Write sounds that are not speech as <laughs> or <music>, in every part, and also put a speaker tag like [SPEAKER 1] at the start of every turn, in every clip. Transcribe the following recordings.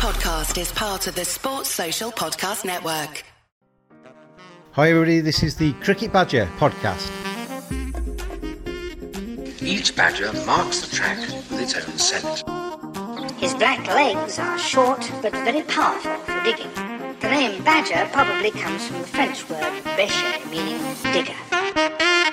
[SPEAKER 1] podcast is part of the Sports Social Podcast Network.
[SPEAKER 2] Hi, everybody. This is the Cricket Badger podcast.
[SPEAKER 3] Each badger marks the track with its own scent.
[SPEAKER 4] His black legs are short but very powerful for digging. The name badger probably comes from the French word bêcher, meaning digger.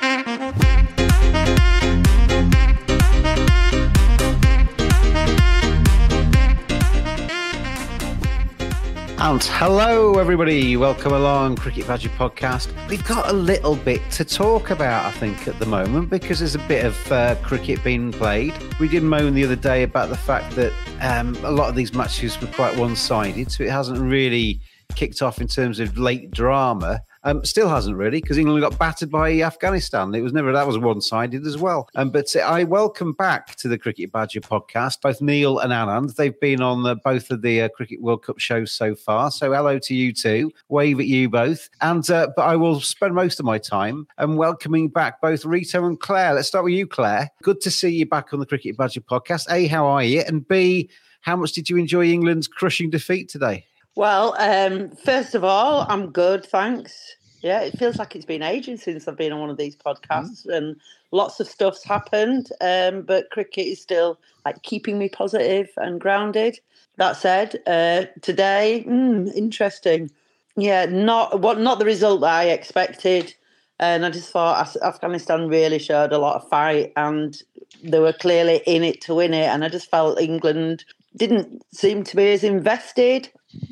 [SPEAKER 2] And hello, everybody. Welcome along, Cricket Badger podcast. We've got a little bit to talk about, I think, at the moment because there's a bit of uh, cricket being played. We did moan the other day about the fact that um, a lot of these matches were quite one sided, so it hasn't really kicked off in terms of late drama. Um, still hasn't really, because England got battered by Afghanistan. It was never that was one sided as well. Um, but I welcome back to the Cricket Badger podcast both Neil and Anand. They've been on the, both of the uh, Cricket World Cup shows so far. So hello to you two. Wave at you both. And uh, but I will spend most of my time um, welcoming back both Rito and Claire. Let's start with you, Claire. Good to see you back on the Cricket Badger podcast. A, how are you? And B, how much did you enjoy England's crushing defeat today?
[SPEAKER 5] Well, um, first of all, I'm good, thanks. Yeah, it feels like it's been ages since I've been on one of these podcasts, mm. and lots of stuff's happened. Um, but cricket is still like keeping me positive and grounded. That said, uh, today, mm, interesting. Yeah, not what not the result that I expected, and I just thought Afghanistan really showed a lot of fight, and they were clearly in it to win it. And I just felt England didn't seem to be as invested.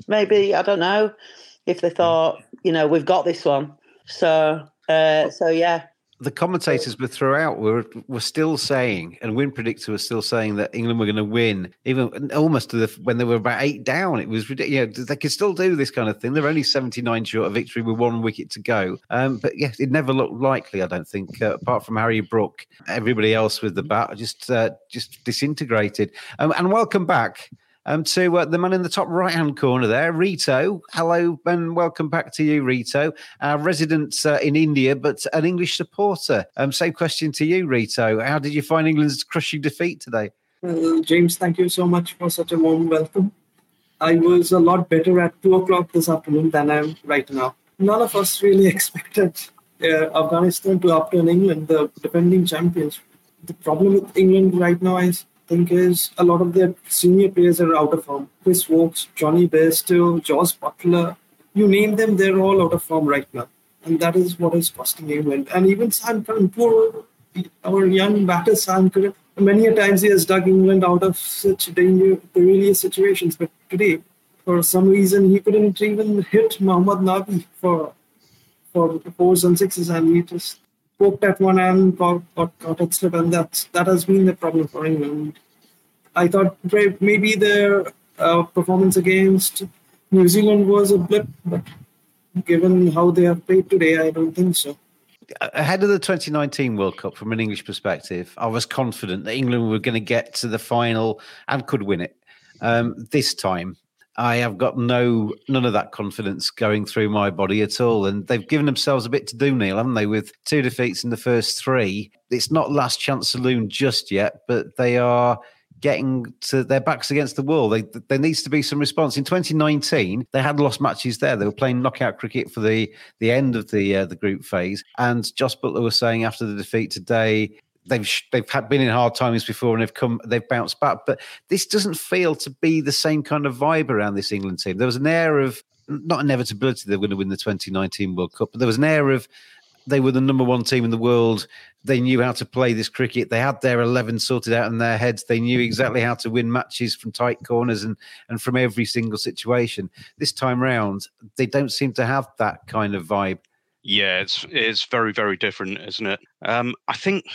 [SPEAKER 5] Maybe I don't know if they thought, you know, we've got this one. So, uh, so yeah.
[SPEAKER 2] The commentators were throughout were were still saying, and win predictor was still saying that England were going to win, even almost to the when they were about eight down. It was ridiculous. You know, they could still do this kind of thing. They're only seventy nine short of victory with one wicket to go. Um, but yes, it never looked likely. I don't think, uh, apart from Harry Brook, everybody else with the bat just uh, just disintegrated. Um, and welcome back um, to uh, the man in the top right hand corner there, Rito. Hello and welcome back to you, Rito. Our resident uh, in India, but an English supporter. Um, same question to you, Rito. How did you find England's crushing defeat today?
[SPEAKER 6] Uh, James, thank you so much for such a warm welcome. I was a lot better at two o'clock this afternoon than I am right now. None of us really <laughs> expected uh, Afghanistan to upturn England, the defending champions. The problem with England right now is think is a lot of their senior players are out of form. Chris Woakes, Jonny Bairstow, Jos Buttler, you name them, they're all out of form right now. And that is what is costing England. And even Sam Curran, poor, our young batter Sam Curran, many a times he has dug England out of such danger, perilous situations. But today, for some reason, he couldn't even hit Mohammad Nabi for for fours and sixes, and he just poked at one and got, got, got it and that's, that has been the problem for England. I thought maybe their uh, performance against New Zealand was a blip, but given how they have played today, I don't think so.
[SPEAKER 2] Ahead of the 2019 World Cup, from an English perspective, I was confident that England were going to get to the final and could win it. Um, this time, I have got no none of that confidence going through my body at all. And they've given themselves a bit to do, Neil, haven't they? With two defeats in the first three. It's not last chance saloon just yet, but they are getting to their backs against the wall. They, there needs to be some response. In 2019, they had lost matches there. They were playing knockout cricket for the the end of the uh, the group phase. And Jos Buttler was saying after the defeat today, they've they've had been in hard times before and they've come they've bounced back. But this doesn't feel to be the same kind of vibe around this England team. There was an air of not inevitability they were going to win the 2019 World Cup, but there was an air of they were the number one team in the world. They knew how to play this cricket. They had their 11 sorted out in their heads. They knew exactly how to win matches from tight corners and, and from every single situation. This time round, they don't seem to have that kind of vibe.
[SPEAKER 7] Yeah, it's it's very very different, isn't it? Um, I think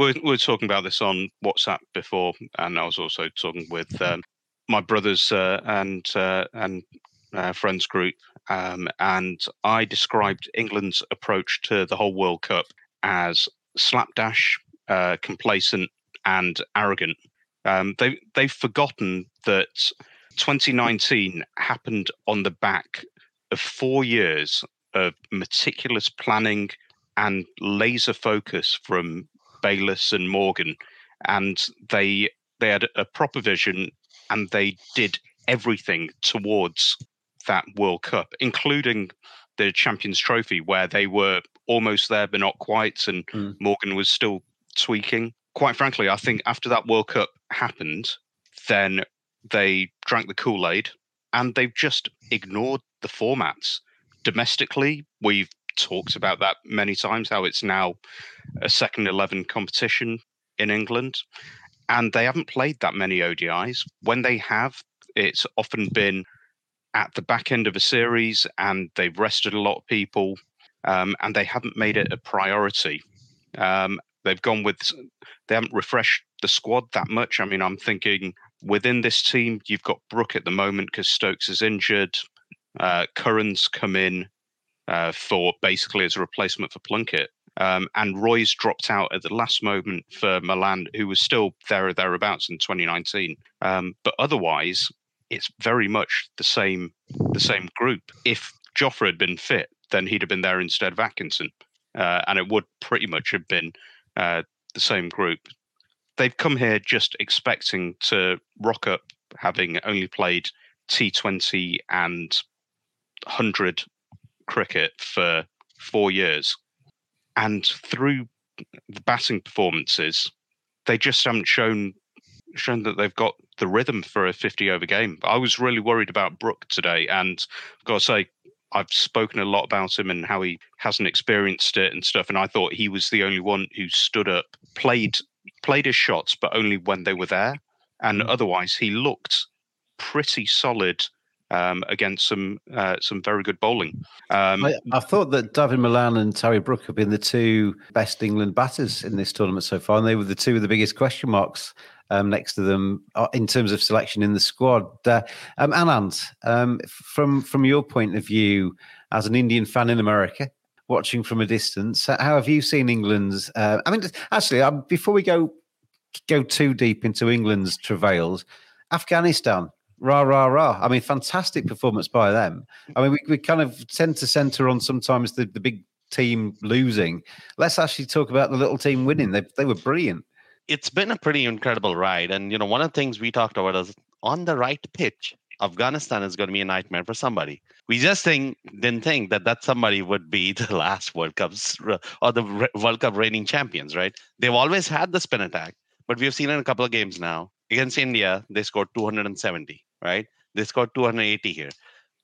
[SPEAKER 7] we're, we're talking about this on WhatsApp before, and I was also talking with um, my brothers uh, and uh, and uh, friends group, um, and I described England's approach to the whole World Cup as slapdash, uh, complacent, and arrogant. Um, they they've forgotten that 2019 happened on the back of four years of meticulous planning and laser focus from Bayliss and Morgan, and they they had a proper vision and they did everything towards that World Cup, including the Champions Trophy, where they were almost there but not quite, and
[SPEAKER 2] Mm.
[SPEAKER 7] Morgan was still tweaking. Quite frankly, I think after that World Cup happened, then they drank the Kool Aid and they've just ignored the formats. Domestically, we've talked about that many times how it's now a second 11 competition in England, and they haven't played that many ODIs. When they have, it's often been at the back end of a series and they've rested a lot of people um, and they haven't made it a priority. Um, they've gone with, they haven't refreshed the squad that much. I mean, I'm thinking within this team, you've got Brook at the moment because Stokes is injured. Uh, Curran's come in uh, for basically as a replacement for Plunkett. Um, and Roy's dropped out at the last moment for Malan, who was still there or thereabouts in 2019. Um, but otherwise, it's very much the same the same group. If Jofra had been fit, then he'd have been there instead of Atkinson, uh, and it would pretty much have been uh, the same group. They've come here just expecting to rock up, having only played T20 and 100 cricket for four years, and through the batting performances, they just haven't shown shown that they've got the rhythm for a 50 over game. I was really worried about Brook today, and I've got to say, I've spoken a lot about him and how he hasn't experienced it and stuff. And I thought he was the only one who stood up, played played his shots, but only when they were there. And mm. otherwise, he looked pretty solid um, against some uh, some very good bowling. Um,
[SPEAKER 2] I, I thought that David Malan and Harry Brook have been the two best England batters in this tournament so far, and they were the two of the biggest question marks um, next to them uh, in terms of selection in the squad. Uh, um, Anand, um, from from your point of view as an Indian fan in America, watching from a distance, how have you seen England's? Uh, I mean, actually, um, before we go go too deep into England's travails, Afghanistan. Rah rah rah! I mean, fantastic performance by them. I mean, we, we kind of tend to centre on sometimes the, the big team losing. Let's actually talk about the little team winning. They they were brilliant.
[SPEAKER 8] It's been a pretty incredible ride, and you know one of the things we talked about is on the right pitch. Afghanistan is going to be a nightmare for somebody. We just think didn't think that that somebody would be <laughs> the last World Cups uh, or the World Cup reigning champions, right? They've always had the spin attack, but we've seen in a couple of games now against India, they scored 270, right? They scored 280 here.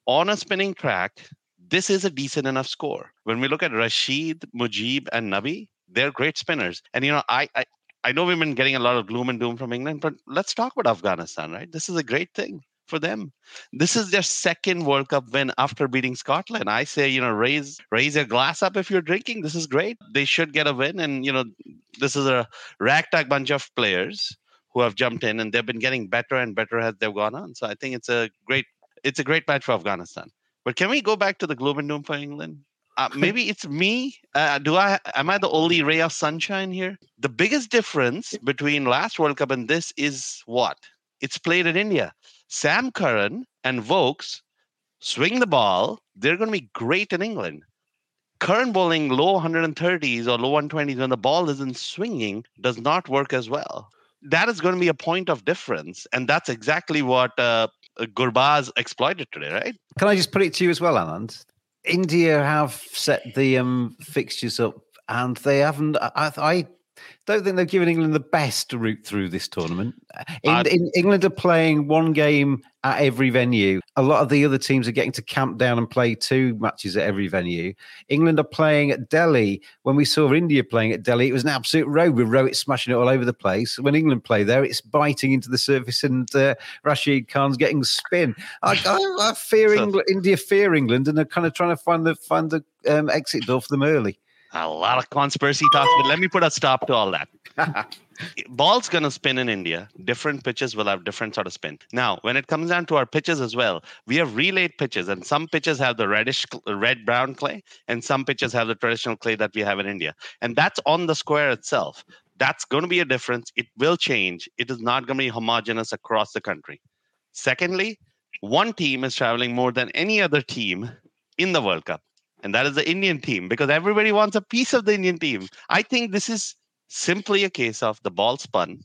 [SPEAKER 8] On a spinning track, this is a decent enough score. When we look at Rashid, Mujib, and Nabi, they're great spinners. And you know, I, I I know we've been getting a lot of gloom and doom from England, but let's talk about Afghanistan, right? This is a great thing for them. This is their second World Cup win after beating Scotland. I say, you know, raise raise your glass up if you're drinking. This is great. They should get a win, and you know, this is a ragtag bunch of players who have jumped in, and they've been getting better and better as they've gone on. So I think it's a great it's a great match for Afghanistan. But can we go back to the gloom and doom for England? Uh, <laughs> maybe it's me. Uh, do I? Am I the only ray of sunshine here? The biggest difference between last World Cup and this is what? It's played in India. Sam Curran and Woakes swing the ball. They're going to be great in England. Curran bowling low 130s or low 120s when the ball isn't swinging does not work as well. That is going to be a point of difference, and that's exactly what uh, Gurbaz exploited today, right?
[SPEAKER 2] Can I just put it to you as well, Anand? India have set the um, fixtures up, and they haven't. I, I, don't think they've given England the best route through this tournament. In, in, England are playing one game at every venue. A lot of the other teams are getting to camp down and play two matches at every venue. England are playing at Delhi. When we saw India playing at Delhi, it was an absolute row with Rohit smashing it all over the place. When England play there, it's biting into the surface, and uh, Rashid Khan's getting spin. I, I, I fear <laughs> England, India fear England, and they're kind of trying to find the find the um, exit door for them early.
[SPEAKER 8] A lot of conspiracy talks, but let me put a stop to all that. <laughs> Ball's gonna spin in India. Different pitches will have different sort of spin. Now, when it comes down to our pitches as well, we have relayed pitches, and some pitches have the reddish, red brown clay, and some pitches have the traditional clay that we have in India, and that's on the square itself. That's going to be a difference. It will change. It is not going to be homogeneous across the country. Secondly, one team is traveling more than any other team in the World Cup and that is the Indian team because everybody wants a piece of the Indian team. I think this is simply a case of the ball spun.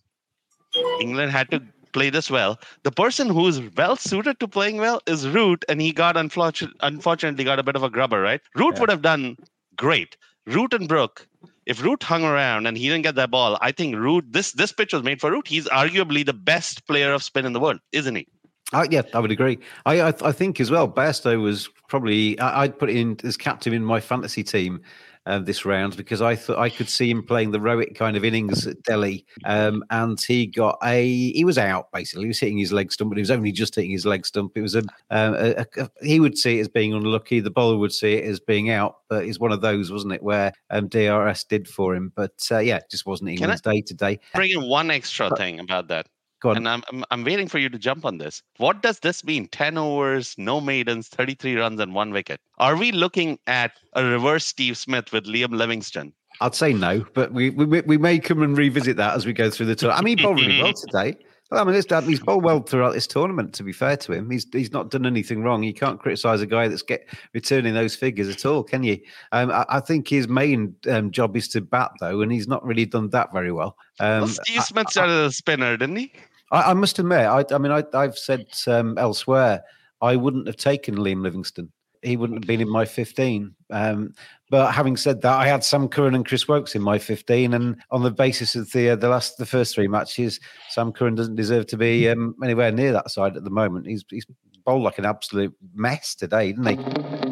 [SPEAKER 8] England had to play this well. The person who's well suited to playing well is Root, and he got unfortunately, unfortunately got a bit of a grubber, right? Root
[SPEAKER 2] Yeah.
[SPEAKER 8] would have done great. Root and Brook. If Root hung around and he didn't get that ball, I think Root this this pitch was made for Root. He's arguably the best player of spin in the world, isn't he?
[SPEAKER 2] Uh, yeah, I would agree. I I, I think as well. Bairstow was probably I, I'd put in as captain in my fantasy team uh, this round because I thought I could see him playing the Rowick kind of innings at Delhi, um, and he got a he was out basically. He was hitting his leg stump, but he was only just hitting his leg stump. It was a, um, a, a, he would see it as being unlucky. The bowler would see it as being out, but it's one of those, wasn't it, where um, DRS did for him. But uh, yeah, it just wasn't England's day today.
[SPEAKER 8] Bring in one extra thing about that. And I'm, I'm I'm waiting for you to jump on this. What does this mean? 10 overs, no maidens, 33 runs, and one wicket. Are we looking at a reverse Steve Smith with Liam Livingstone?
[SPEAKER 2] I'd say no, but we, we we may come and revisit that as we go through the tour. I mean, he bowled really well <laughs> today. I mean, it's, he's bowled well throughout this tournament. To be fair to him, he's he's not done anything wrong. You can't criticise a guy that's get returning those figures at all, can you? Um, I, I think his main um, job is to bat though, and he's not really done that very well. Um,
[SPEAKER 8] well, Steve Smith started as a spinner, didn't he?
[SPEAKER 2] I, I must admit, I, I mean, I, I've said um, elsewhere, I wouldn't have taken Liam Livingstone. He wouldn't have been in my 15. Um, but having said that, I had Sam Curran and Chris Woakes in my 15, and on the basis of the uh, the last the first three matches, Sam Curran doesn't deserve to be um, anywhere near that side at the moment. He's he's bowled like an absolute mess today, didn't he?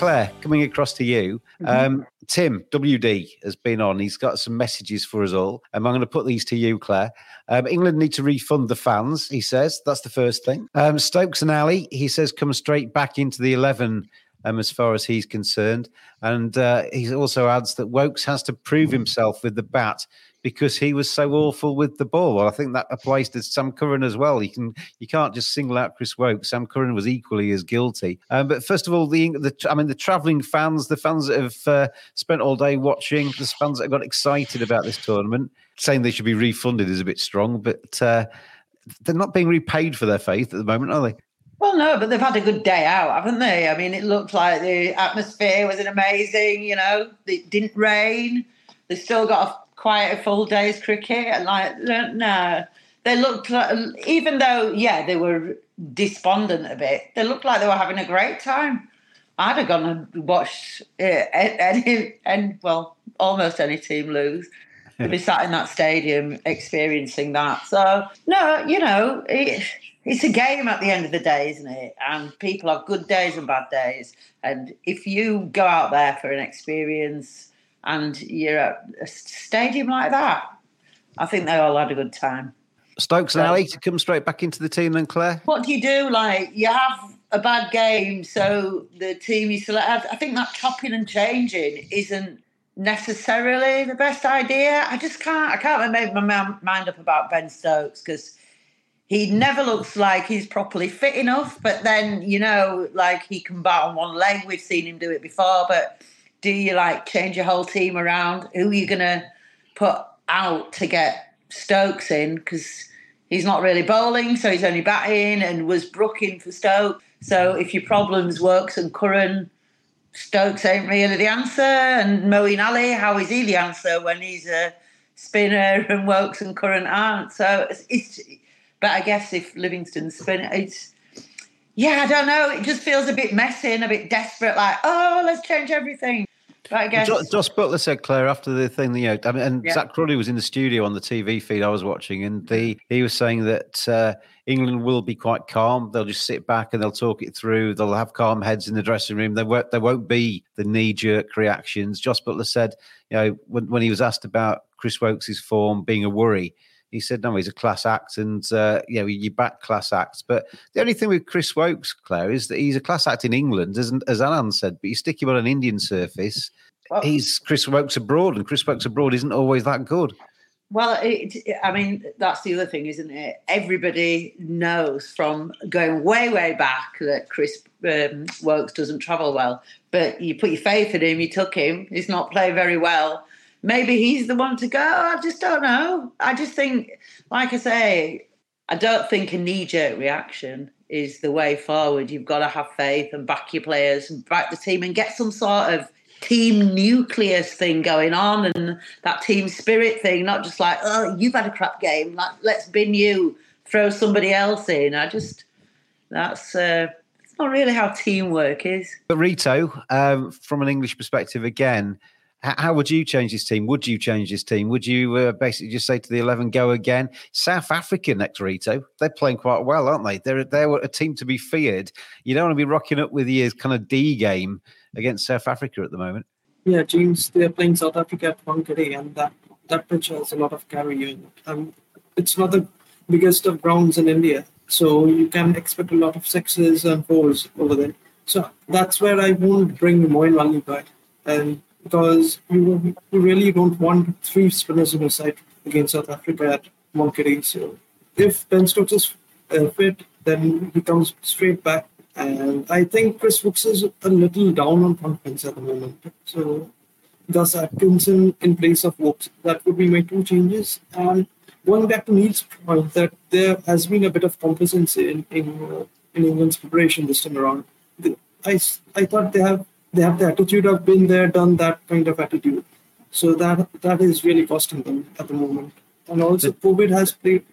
[SPEAKER 2] Claire, coming across to you. Um, Tim WD has been on. He's got some messages for us all. Um, I'm going to put these to you, Claire. Um, England need to refund the fans. He says that's the first thing. Um, Stokes and Ali, he says, come straight back into the eleven. Um, as far as he's concerned, and uh, he also adds that Woakes has to prove himself with the bat because he was so awful with the ball. Well, I think that applies to Sam Curran as well. You can you can't just single out Chris Woakes. Sam Curran was equally as guilty. Um, but first of all, the, the I mean the travelling fans, the fans that have uh, spent all day watching, the fans that got excited about this tournament, saying they should be refunded is a bit strong, but uh, they're not being repaid for their faith at the moment, are they?
[SPEAKER 5] Well, no, but they've had a good day out, haven't they? I mean, it looked like the atmosphere was amazing, you know, it didn't rain. They still got a, quite a full day's cricket. Like, no, they looked like, even though, yeah, they were despondent a bit, they looked like they were having a great time. I'd have gone and watched uh, any, and well, almost any team lose. To be sat in that stadium experiencing that. So, no, you know, it, it's a game at the end of the day, isn't it? And people have good days and bad days. And if you go out there for an experience and you're at a stadium like that, I think they all had a good time.
[SPEAKER 2] Stokes and Ali to come straight back into the team, then Claire.
[SPEAKER 5] What do you do? Like you have a bad game, so the team you select. I think that chopping and changing isn't necessarily the best idea. I just can't. I can't make my mind up about Ben Stokes because he never looks like he's properly fit enough. But then you know, like he can bat on one leg. We've seen him do it before. But do you like change your whole team around? Who are you gonna put out to get Stokes in? Because he's not really bowling, so he's only batting. And was Brook in for Stokes? So if your problems Woakes and Curran. Stokes ain't really the answer, and Moeen Ali, how is he the answer when he's a spinner <laughs> and Woakes and Curran aren't? So it's, it's but I guess if Livingstone's spinner, it's yeah, I don't know. It just feels a bit messy and a bit desperate, like oh, let's change everything. But I guess
[SPEAKER 2] Jos Buttler said, Claire, after the thing, you know, I mean, and
[SPEAKER 5] Yeah.
[SPEAKER 2] Zak Crawley was in the studio on the TV feed I was watching, and the, he was saying that uh, England will be quite calm. They'll just sit back and they'll talk it through. They'll have calm heads in the dressing room. There won't, there won't be the knee jerk reactions. Jos Buttler said, you know, when, when he was asked about Chris Woakes' form being a worry, he said, no, he's a class act and, uh, you know, you back class acts. But the only thing with Chris Woakes, Claire, is that he's a class act in England, as, as Anand said, but you stick him on an Indian surface,
[SPEAKER 5] Well-
[SPEAKER 2] he's Chris Woakes abroad, and Chris Woakes abroad isn't always that good.
[SPEAKER 5] Well, it, I mean, that's the other thing, isn't it? Everybody knows from going way, way back that Chris um, Woakes doesn't travel well. But you put your faith in him, you took him, he's not playing very well. Maybe he's the one to go. I just don't know. I just think, like I say, I don't think a knee jerk reaction is the way forward. You've got to have faith and back your players and back the team and get some sort of team nucleus thing going on and that team spirit thing, not just like, oh, you've had a crap game, like let's bin you, throw somebody else in. I just that's uh it's not really how teamwork is.
[SPEAKER 2] But Rito, um, from an English perspective, again, how would you change this team? Would you change this team? Would you uh, basically just say to the eleven, go again? South Africa next, Rito. They're playing quite well, aren't they? They're they're a team to be feared. You don't want to be rocking up with your kind of D game against South Africa at the moment.
[SPEAKER 6] Yeah, James, they're playing South Africa at Wankhede, and that, that pitch has a lot of carry it. Um, it's not the biggest of grounds in India, so you can expect a lot of sixes and fours over there. So that's where I won't bring Moeen Ali back, and because you, you really don't want three spinners in your side against South Africa at Wankhede. So if Ben Stokes is uh, fit, then he comes straight back and I think Chris Brooks is a little down on confidence at the moment. So Gus Atkinson in place of Brooks. That would be my two changes. And going back to Neil's point that there has been a bit of complacency in in, uh, in England's preparation this time around. The- I, I thought they have they have the attitude of been there, done that kind of attitude. So that that is really costing them at the moment. And also COVID has played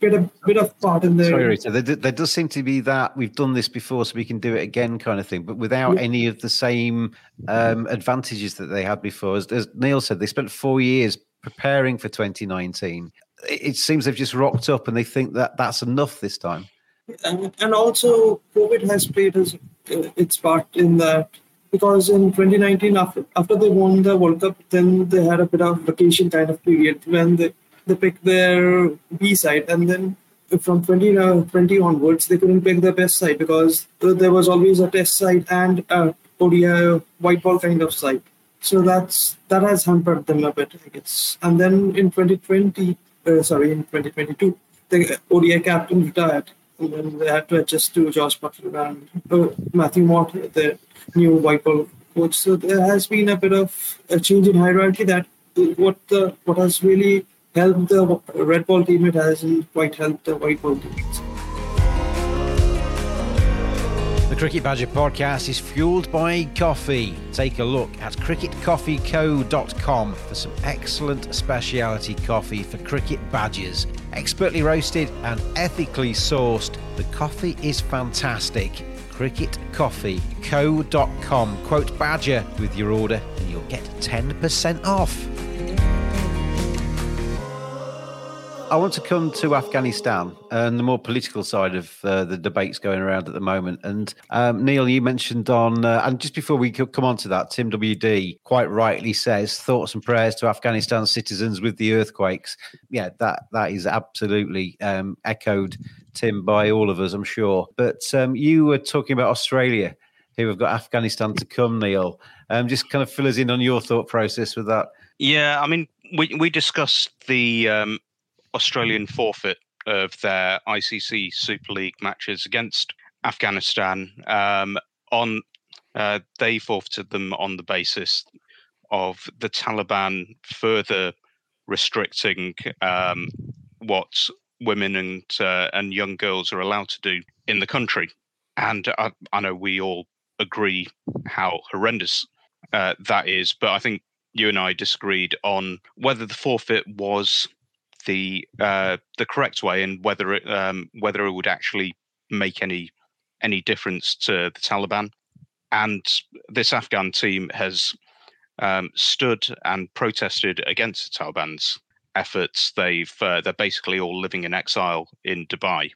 [SPEAKER 6] played a bit of part in their
[SPEAKER 2] Sorry, Rito. There, there does seem to be that we've done this before, so we can do it again, kind of thing, but without
[SPEAKER 6] Yeah.
[SPEAKER 2] any of the same um, advantages that they had before. As, as Neil said, they spent four years preparing for 2019. It, it seems they've just rocked up and they think that that's enough this time.
[SPEAKER 6] and, and also COVID has played his, uh, its part in that because in 2019 after after they won the World Cup, then they had a bit of vacation kind of period when they they picked their B side, and then from 2020 onwards they couldn't pick their best side because there was always a test side and a ODI white ball kind of side. So that's that has hampered them a bit, I guess. And then in 2020, uh, sorry, in 2022, the ODI captain retired, and they had to adjust to Jos Buttler and uh, Matthew Mott, the new white ball coach. So there has been a bit of a change in hierarchy that what the what has really helped the red ball team, it hasn't quite helped the white ball team.
[SPEAKER 9] The Cricket Badger podcast is fueled by coffee. Take a look at cricketcoffeeco.com for some excellent specialty coffee for cricket badgers. Expertly roasted and ethically sourced, the coffee is fantastic. cricketcoffeeco.com. Quote Badger with your order and you'll get 10% off.
[SPEAKER 2] I want to come to Afghanistan and the more political side of uh, the debates going around at the moment. And um, Neil, you mentioned on, uh, and just before we co- come on to that, Tim WD quite rightly says thoughts and prayers to Afghanistan citizens with the earthquakes. Yeah, that that is absolutely um, echoed, Tim, by all of us, I'm sure. But um, you were talking about Australia, who have got Afghanistan to come, Neil. Um, just kind of fill us in on your thought process with that.
[SPEAKER 7] Yeah, I mean, we we discussed the um, Australian forfeit of their ICC Super League matches against Afghanistan. Um, on uh, they forfeited them on the basis of the Taliban further restricting um, what women and uh, and young girls are allowed to do in the country. And I, I know we all agree how horrendous uh, that is, but I think you and I disagreed on whether the forfeit was the uh, the correct way and whether it um, whether it would actually make any any difference to the Taliban. And this Afghan team has um, stood and protested against the Taliban's efforts. They've uh, they're basically all living in exile in Dubai,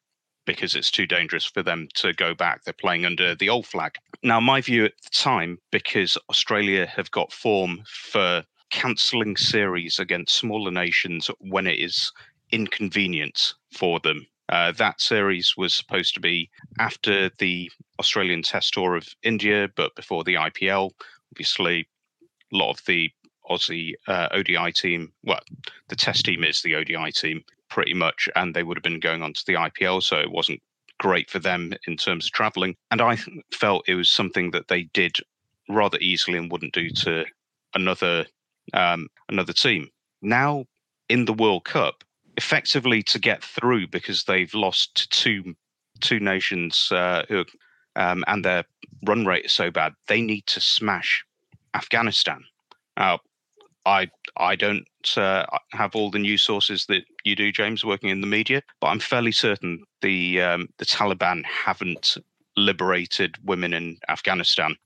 [SPEAKER 7] because it's too dangerous for them to go back. They're playing under the old flag. Now, my view at the time, because Australia have got form for cancelling series against smaller nations when it is inconvenient for them. Uh, that series was supposed to be after the Australian Test Tour of India, but before the IPL. Obviously, a lot of the Aussie uh, ODI team, well, the Test team is the ODI team pretty much, and they would have been going on to the IPL, so it wasn't great for them in terms of travelling. And I felt it was something that they did rather easily and wouldn't do to another um, another team. Now in the World Cup, effectively to get through because they've lost to two two nations uh, who, um, and their run rate is so bad, they need to smash Afghanistan. I I don't uh, have all the news sources that you do, James, working in the media, but I'm fairly certain the um, the Taliban haven't liberated women in Afghanistan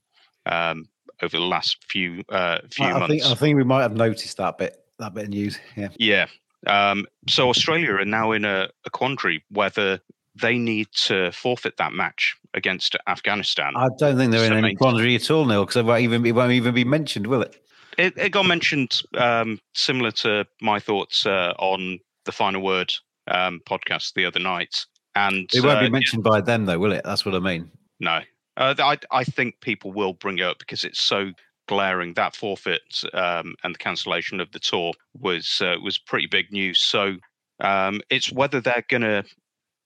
[SPEAKER 7] um, over the last few uh, few
[SPEAKER 2] I, I
[SPEAKER 7] months.
[SPEAKER 2] think I think we might have noticed that bit that bit of news. Yeah.
[SPEAKER 7] Yeah. Um, so Australia are now in a, a quandary whether they need to forfeit that match against Afghanistan.
[SPEAKER 2] I don't think they're in any quandary at all, Neil, because it won't even it won't even be mentioned, will it?
[SPEAKER 7] It, it got mentioned um, similar to my thoughts uh, on the Final Word um, podcast the other night, and
[SPEAKER 2] It won't
[SPEAKER 7] uh,
[SPEAKER 2] be mentioned by them, though, will it? That's what I mean.
[SPEAKER 7] No, uh, I I think people will bring it up because it's so glaring. That forfeit um, and the cancellation of the tour was uh, was pretty big news. So um, it's whether they're going to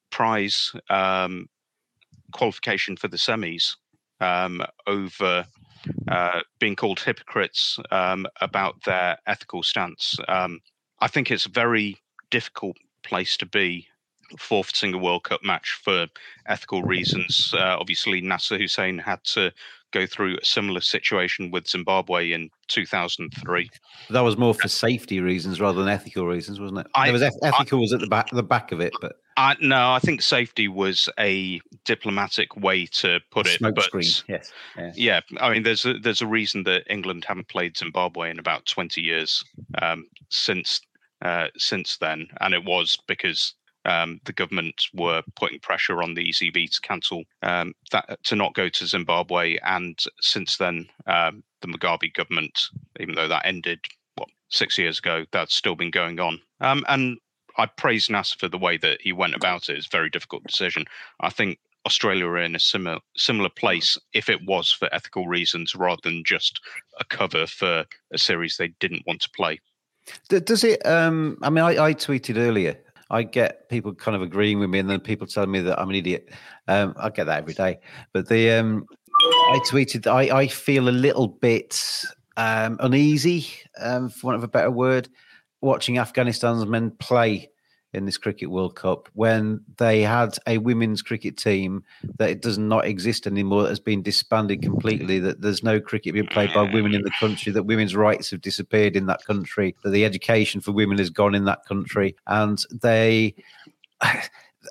[SPEAKER 7] prize um, qualification for the semis um, over uh, being called hypocrites um, about their ethical stance. Um, I think it's a very difficult place to be forfeiting a World Cup match for ethical reasons. Uh, obviously, Nasser Hussain had to go through a similar situation with Zimbabwe in 2003.
[SPEAKER 2] That was more for safety reasons rather than ethical reasons, wasn't it?
[SPEAKER 7] I-
[SPEAKER 2] there was eth- ethical was at the back the back of it, but
[SPEAKER 7] Uh, no, I think safety was a diplomatic way to put it.
[SPEAKER 2] smoke
[SPEAKER 7] but
[SPEAKER 2] screen. Yes. Yeah.
[SPEAKER 7] yeah, I mean, there's a, there's a reason that England haven't played Zimbabwe in about 20 years um, since uh, since then, and it was because um, the government were putting pressure on the ECB to cancel um, that to not go to Zimbabwe, and since then, um, the Mugabe government, even though that ended what six years ago, that's still been going on. Um, and I praise Nasser for the way that he went about it. It's a very difficult decision. I think Australia are in a similar similar place if it was for ethical reasons rather than just a cover for a series they didn't want to play.
[SPEAKER 2] Does it? Um, I mean, I, I tweeted earlier. I get people kind of agreeing with me, and then people telling me that I'm an idiot. Um, I get that every day. But the um, I tweeted. I I feel a little bit um, uneasy, um, for want of a better word, watching Afghanistan's men play in this cricket World Cup when they had a women's cricket team that it does not exist anymore, that has been disbanded completely, that there's no cricket being played by women in the country, that women's rights have disappeared in that country, that the education for women has gone in that country, and they. <sighs>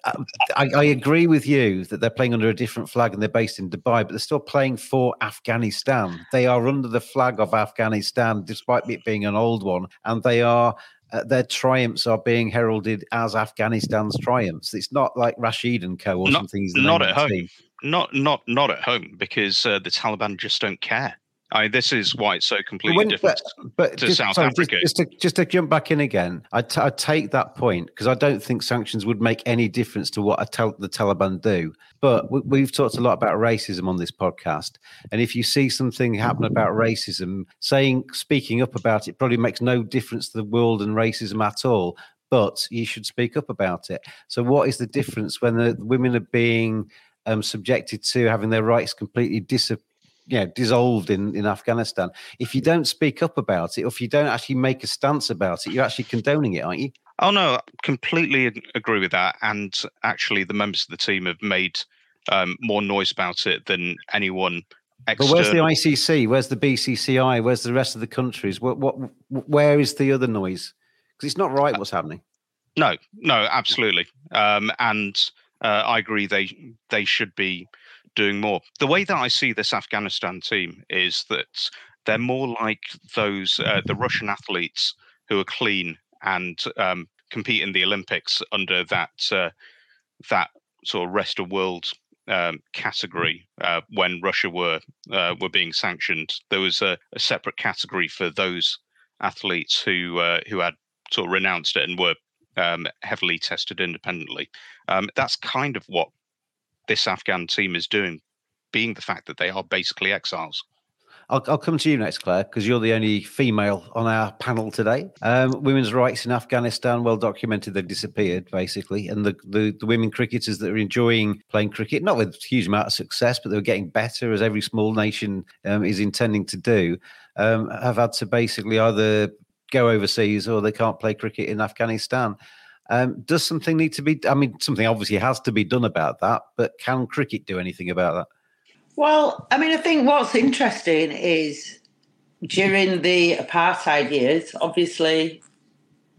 [SPEAKER 2] I, I agree with you that they're playing under a different flag and they're based in Dubai, but they're still playing for Afghanistan. They are under the flag of Afghanistan, despite it being an old one, and they are uh, their triumphs are being heralded as Afghanistan's triumphs. It's not like Rashid and Co. or
[SPEAKER 7] Not-
[SPEAKER 2] something. he's
[SPEAKER 7] not at home.
[SPEAKER 2] team.
[SPEAKER 7] Not not not at home because uh, the Taliban just don't care. I mean, this is why it's so completely
[SPEAKER 2] When-
[SPEAKER 7] different.
[SPEAKER 2] But
[SPEAKER 7] to
[SPEAKER 2] just,
[SPEAKER 7] South
[SPEAKER 2] sorry, just-
[SPEAKER 7] Africa.
[SPEAKER 2] Just, to, just to jump back in again, I, t- I take that point because I don't think sanctions would make any difference to what a tel- the Taliban do. But we, we've talked a lot about racism on this podcast, and if you see something happen about racism, saying speaking up about it probably makes no difference to the world and racism at all. But you should speak up about it. So, what is the difference when the women are being um, subjected to having their rights completely disappear? You know, dissolved in, in Afghanistan. If you don't speak up about it, or if you don't actually make a stance about it, you're actually condoning it, aren't you?
[SPEAKER 7] Oh no, completely agree with that. And actually, the members of the team have made um, more noise about it than anyone
[SPEAKER 2] But where's the ICC? Where's the BCCI? Where's the rest of the countries? What, what, where is the other noise? Because it's not right what's happening.
[SPEAKER 7] No, no, absolutely. Um, and uh, I agree they they should be doing more. The way that I see this Afghanistan team is that they're more like those uh, the Russian athletes who are clean and um, compete in the Olympics under that uh, that sort of rest of world um, category uh, when Russia were uh, were being sanctioned. There was a, a, separate category for those athletes who uh, who had sort of renounced it and were um, heavily tested independently. Um, that's kind of what this Afghan team is doing, being the fact that they are basically exiles.
[SPEAKER 2] I'll, I'll come to you next, Claire, because you're the only female on our panel today. Um, women's rights in Afghanistan, well documented, they've disappeared basically. And the, the, the, women cricketers that are enjoying playing cricket, not with a huge amount of success, but they're getting better as every small nation um, is intending to do, um, have had to basically either go overseas or they can't play cricket in Afghanistan. Um, does something need to be? I mean, something obviously has to be done about that, but can cricket do anything about that?
[SPEAKER 5] Well, I mean, I think what's interesting is during the apartheid years, obviously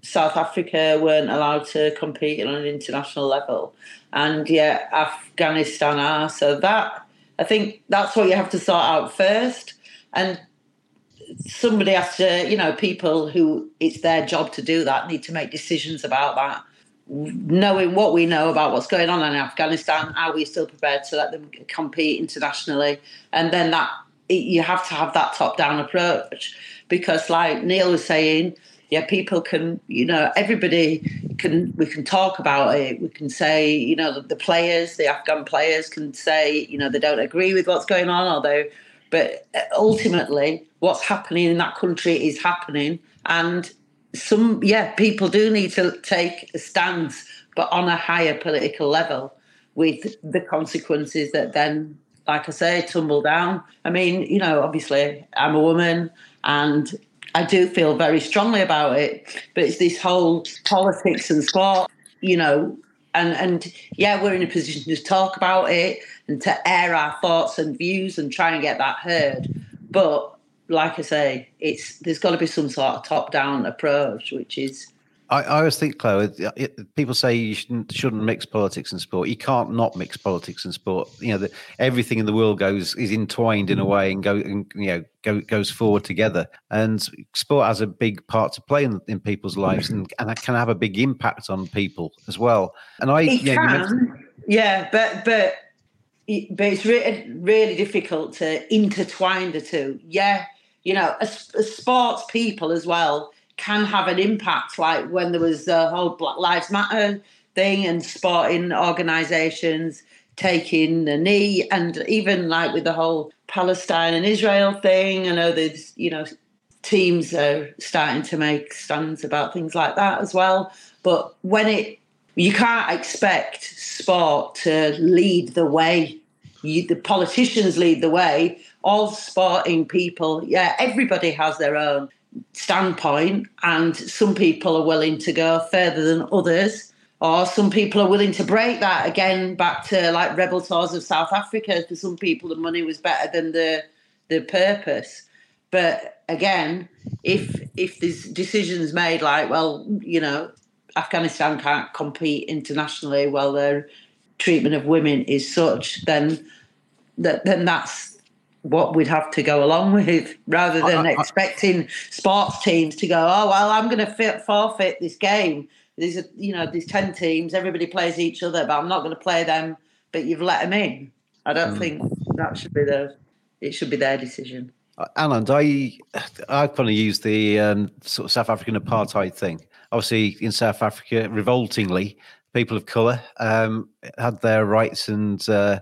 [SPEAKER 5] South Africa weren't allowed to compete on an international level, and yet Afghanistan are. So that I think that's what you have to sort out first, and somebody has to, you know, people who it's their job to do that need to make decisions about that knowing what we know about what's going on in Afghanistan, are we still prepared to let them compete internationally? And then that you have to have that top-down approach because, like Neil was saying, yeah, people can, you know, everybody can. We can talk about it. We can say, you know, the players, the Afghan players, can say, you know, they don't agree with what's going on, although, but uh, ultimately, what's happening in that country is happening, and some yeah people do need to take a stance but on a higher political level with the consequences that then like i say tumble down. I mean you know obviously i'm a woman and i do feel very strongly about it but it's this whole politics and sport you know and and yeah we're in a position to talk about it and to air our thoughts and views and try and get that heard but like I say, it's there's got to be some sort of top-down approach, which is.
[SPEAKER 2] I, I always think, Chloe, people say you shouldn't, shouldn't mix politics and sport. You can't not mix politics and sport. You know, the, everything in the world goes is entwined in a mm. way and go, and, you know, go, goes forward together. And sport has a big part to play in, in people's lives, and, and it can have a big impact on people as well. And I,
[SPEAKER 5] it can, yeah, but but but it's really really difficult to intertwine the two. Yeah, you know, as, as sports people as well can have an impact. Like when there was the whole Black Lives Matter thing and sporting organisations taking the knee, and even like with the whole Palestine and Israel thing. I know there's, you know, teams are starting to make stands about things like that as well. But when it, you can't expect sport to lead the way. You, the politicians lead the way, all sporting people, yeah, everybody has their own standpoint, and some people are willing to go further than others, or some people are willing to break that again back to like rebel tours of South Africa. For some people, the money was better than the the purpose. But again, if if there's decisions made like, well, you know, Afghanistan can't compete internationally, while their treatment of women is such, then that then that's what we'd have to go along <laughs> with rather than I, I, expecting sports teams to go, oh, well, I'm going to forfeit this game. These are, you know, these 10 teams, everybody plays each other, but I'm not going to play them, but you've let them in. I don't mm. think that should be the, it should be their decision.
[SPEAKER 2] Alan, I, I kind of use the um, sort of South African apartheid thing. Obviously, in South Africa, revoltingly, people of colour um, had their rights and uh,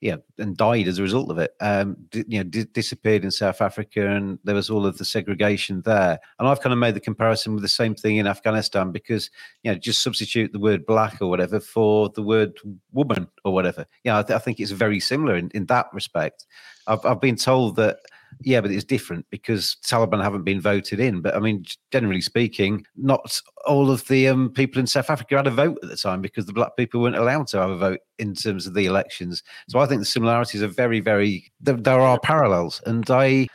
[SPEAKER 2] yeah, and died as a result of it. Um, d- you know, d- disappeared in South Africa, and there was all of the segregation there. And I've kind of made the comparison with the same thing in Afghanistan because you know, just substitute the word black or whatever for the word woman or whatever. Yeah, I, th- I think it's very similar in, in that respect. I've I've been told that yeah, but it's different because Taliban haven't been voted in. But I mean, generally speaking, not all of the um, people in South Africa had a vote at the time because the black people weren't allowed to have a vote in terms of the elections. So I think the similarities are very, very, there, there are parallels. And I,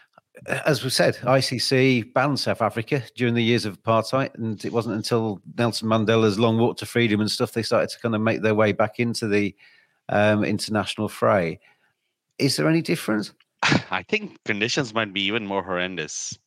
[SPEAKER 2] as we said, ICC banned South Africa during the years of apartheid, and it wasn't until Nelson Mandela's long walk to freedom and stuff they started to kind of make their way back into the um, international fray. Is there any difference? <laughs>
[SPEAKER 8] I think conditions might be even more horrendous.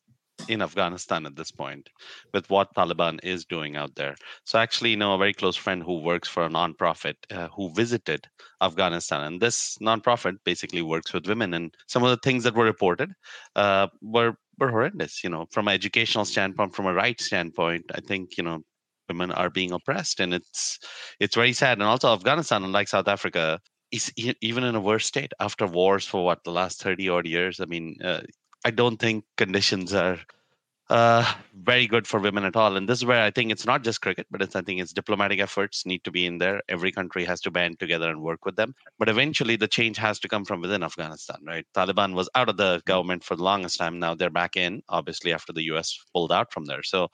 [SPEAKER 8] in Afghanistan at this point with what Taliban is doing out there. So, actually, you know, a very close friend who works for a nonprofit uh, who visited Afghanistan, and this nonprofit basically works with women. And some of the things that were reported uh, were were horrendous. You know, from an educational standpoint, from a rights standpoint, I think you know women are being oppressed, and it's it's very sad. And also, Afghanistan, unlike South Africa, is even in a worse state after wars for what the last thirty odd years. I mean, uh, I don't think conditions are uh, very good for women at all. And this is where I think it's not just cricket, but it's I think it's diplomatic efforts need to be in there. Every country has to band together and work with them. But eventually, the change has to come from within Afghanistan, right? Taliban was out of the government for the longest time. Now they're back in, obviously after the U.S. pulled out from there. So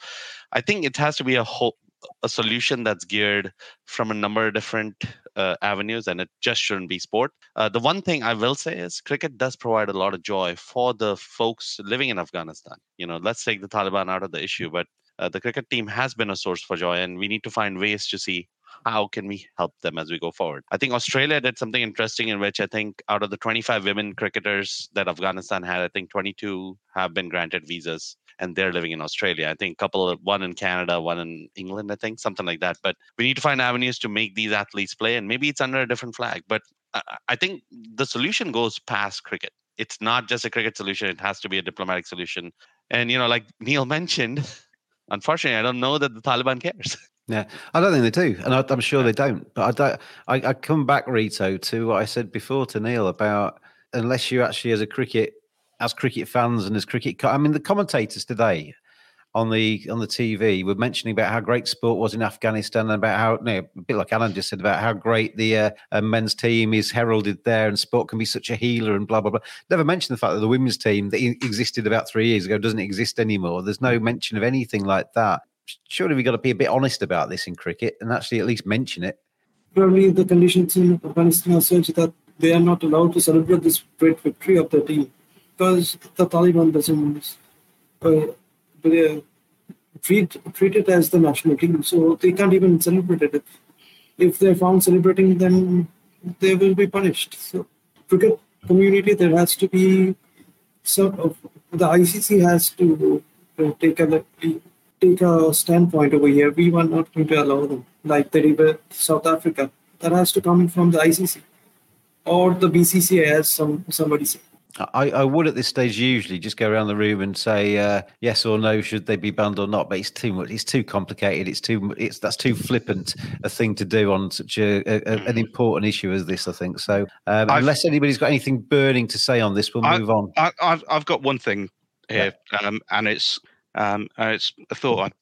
[SPEAKER 8] I think it has to be a whole a solution that's geared from a number of different uh, avenues and it just shouldn't be sport. Uh, the one thing I will say is cricket does provide a lot of joy for the folks living in Afghanistan. You know, let's take the Taliban out of the issue, but uh, the cricket team has been a source for joy and we need to find ways to see how can we help them as we go forward i think australia did something interesting in which i think out of the 25 women cricketers that afghanistan had i think 22 have been granted visas and they're living in Australia. I think a couple of one in Canada, one in England, I think something like that. But we need to find avenues to make these athletes play, and maybe it's under a different flag. But I think the solution goes past cricket. It's not just a cricket solution; it has to be a diplomatic solution. And you know, like Neil <laughs> mentioned, unfortunately, I don't know that the Taliban cares. <laughs>
[SPEAKER 2] Yeah, I don't think they do, and I, am sure they don't. But I don't. I, I come back, Rito, to what I said before to Neil about unless you actually, as a cricket as cricket fans and as cricket, I mean, the commentators today on the on the TV were mentioning about how great sport was in Afghanistan and about how, you know, a bit like Alan just said about how great the uh, uh, men's team is heralded there and sport can be such a healer and blah blah blah. Never mentioned the fact that the women's team that existed about three years ago doesn't exist anymore. There's no mention of anything like that. Surely we've got to be a bit honest about this in cricket and actually at least mention it.
[SPEAKER 6] Probably the conditions in Afghanistan are such that they are not allowed to celebrate this great victory of their team because the Taliban doesn't treat treat it as the national team, so they can't even celebrate it. If they're found celebrating, then they will be punished. So, cricket community, there has to be some of the ICC has to uh, take a take a standpoint over here. We are not going to allow them, like they did with South Africa. That has to come from the ICC or the BCCI, as some somebody said.
[SPEAKER 2] I, I would at this stage usually just go around the room and say uh, yes or no, should they be banned or not? But it's too much. It's too complicated. It's too. It's that's too flippant a thing to do on such a, a an mm-hmm. important issue as this. I think so. Um, unless anybody's got anything burning to say on this, we'll
[SPEAKER 7] I,
[SPEAKER 2] move on.
[SPEAKER 7] I, have I've got one thing here, yeah. um, and it's um, it's a thought I'd,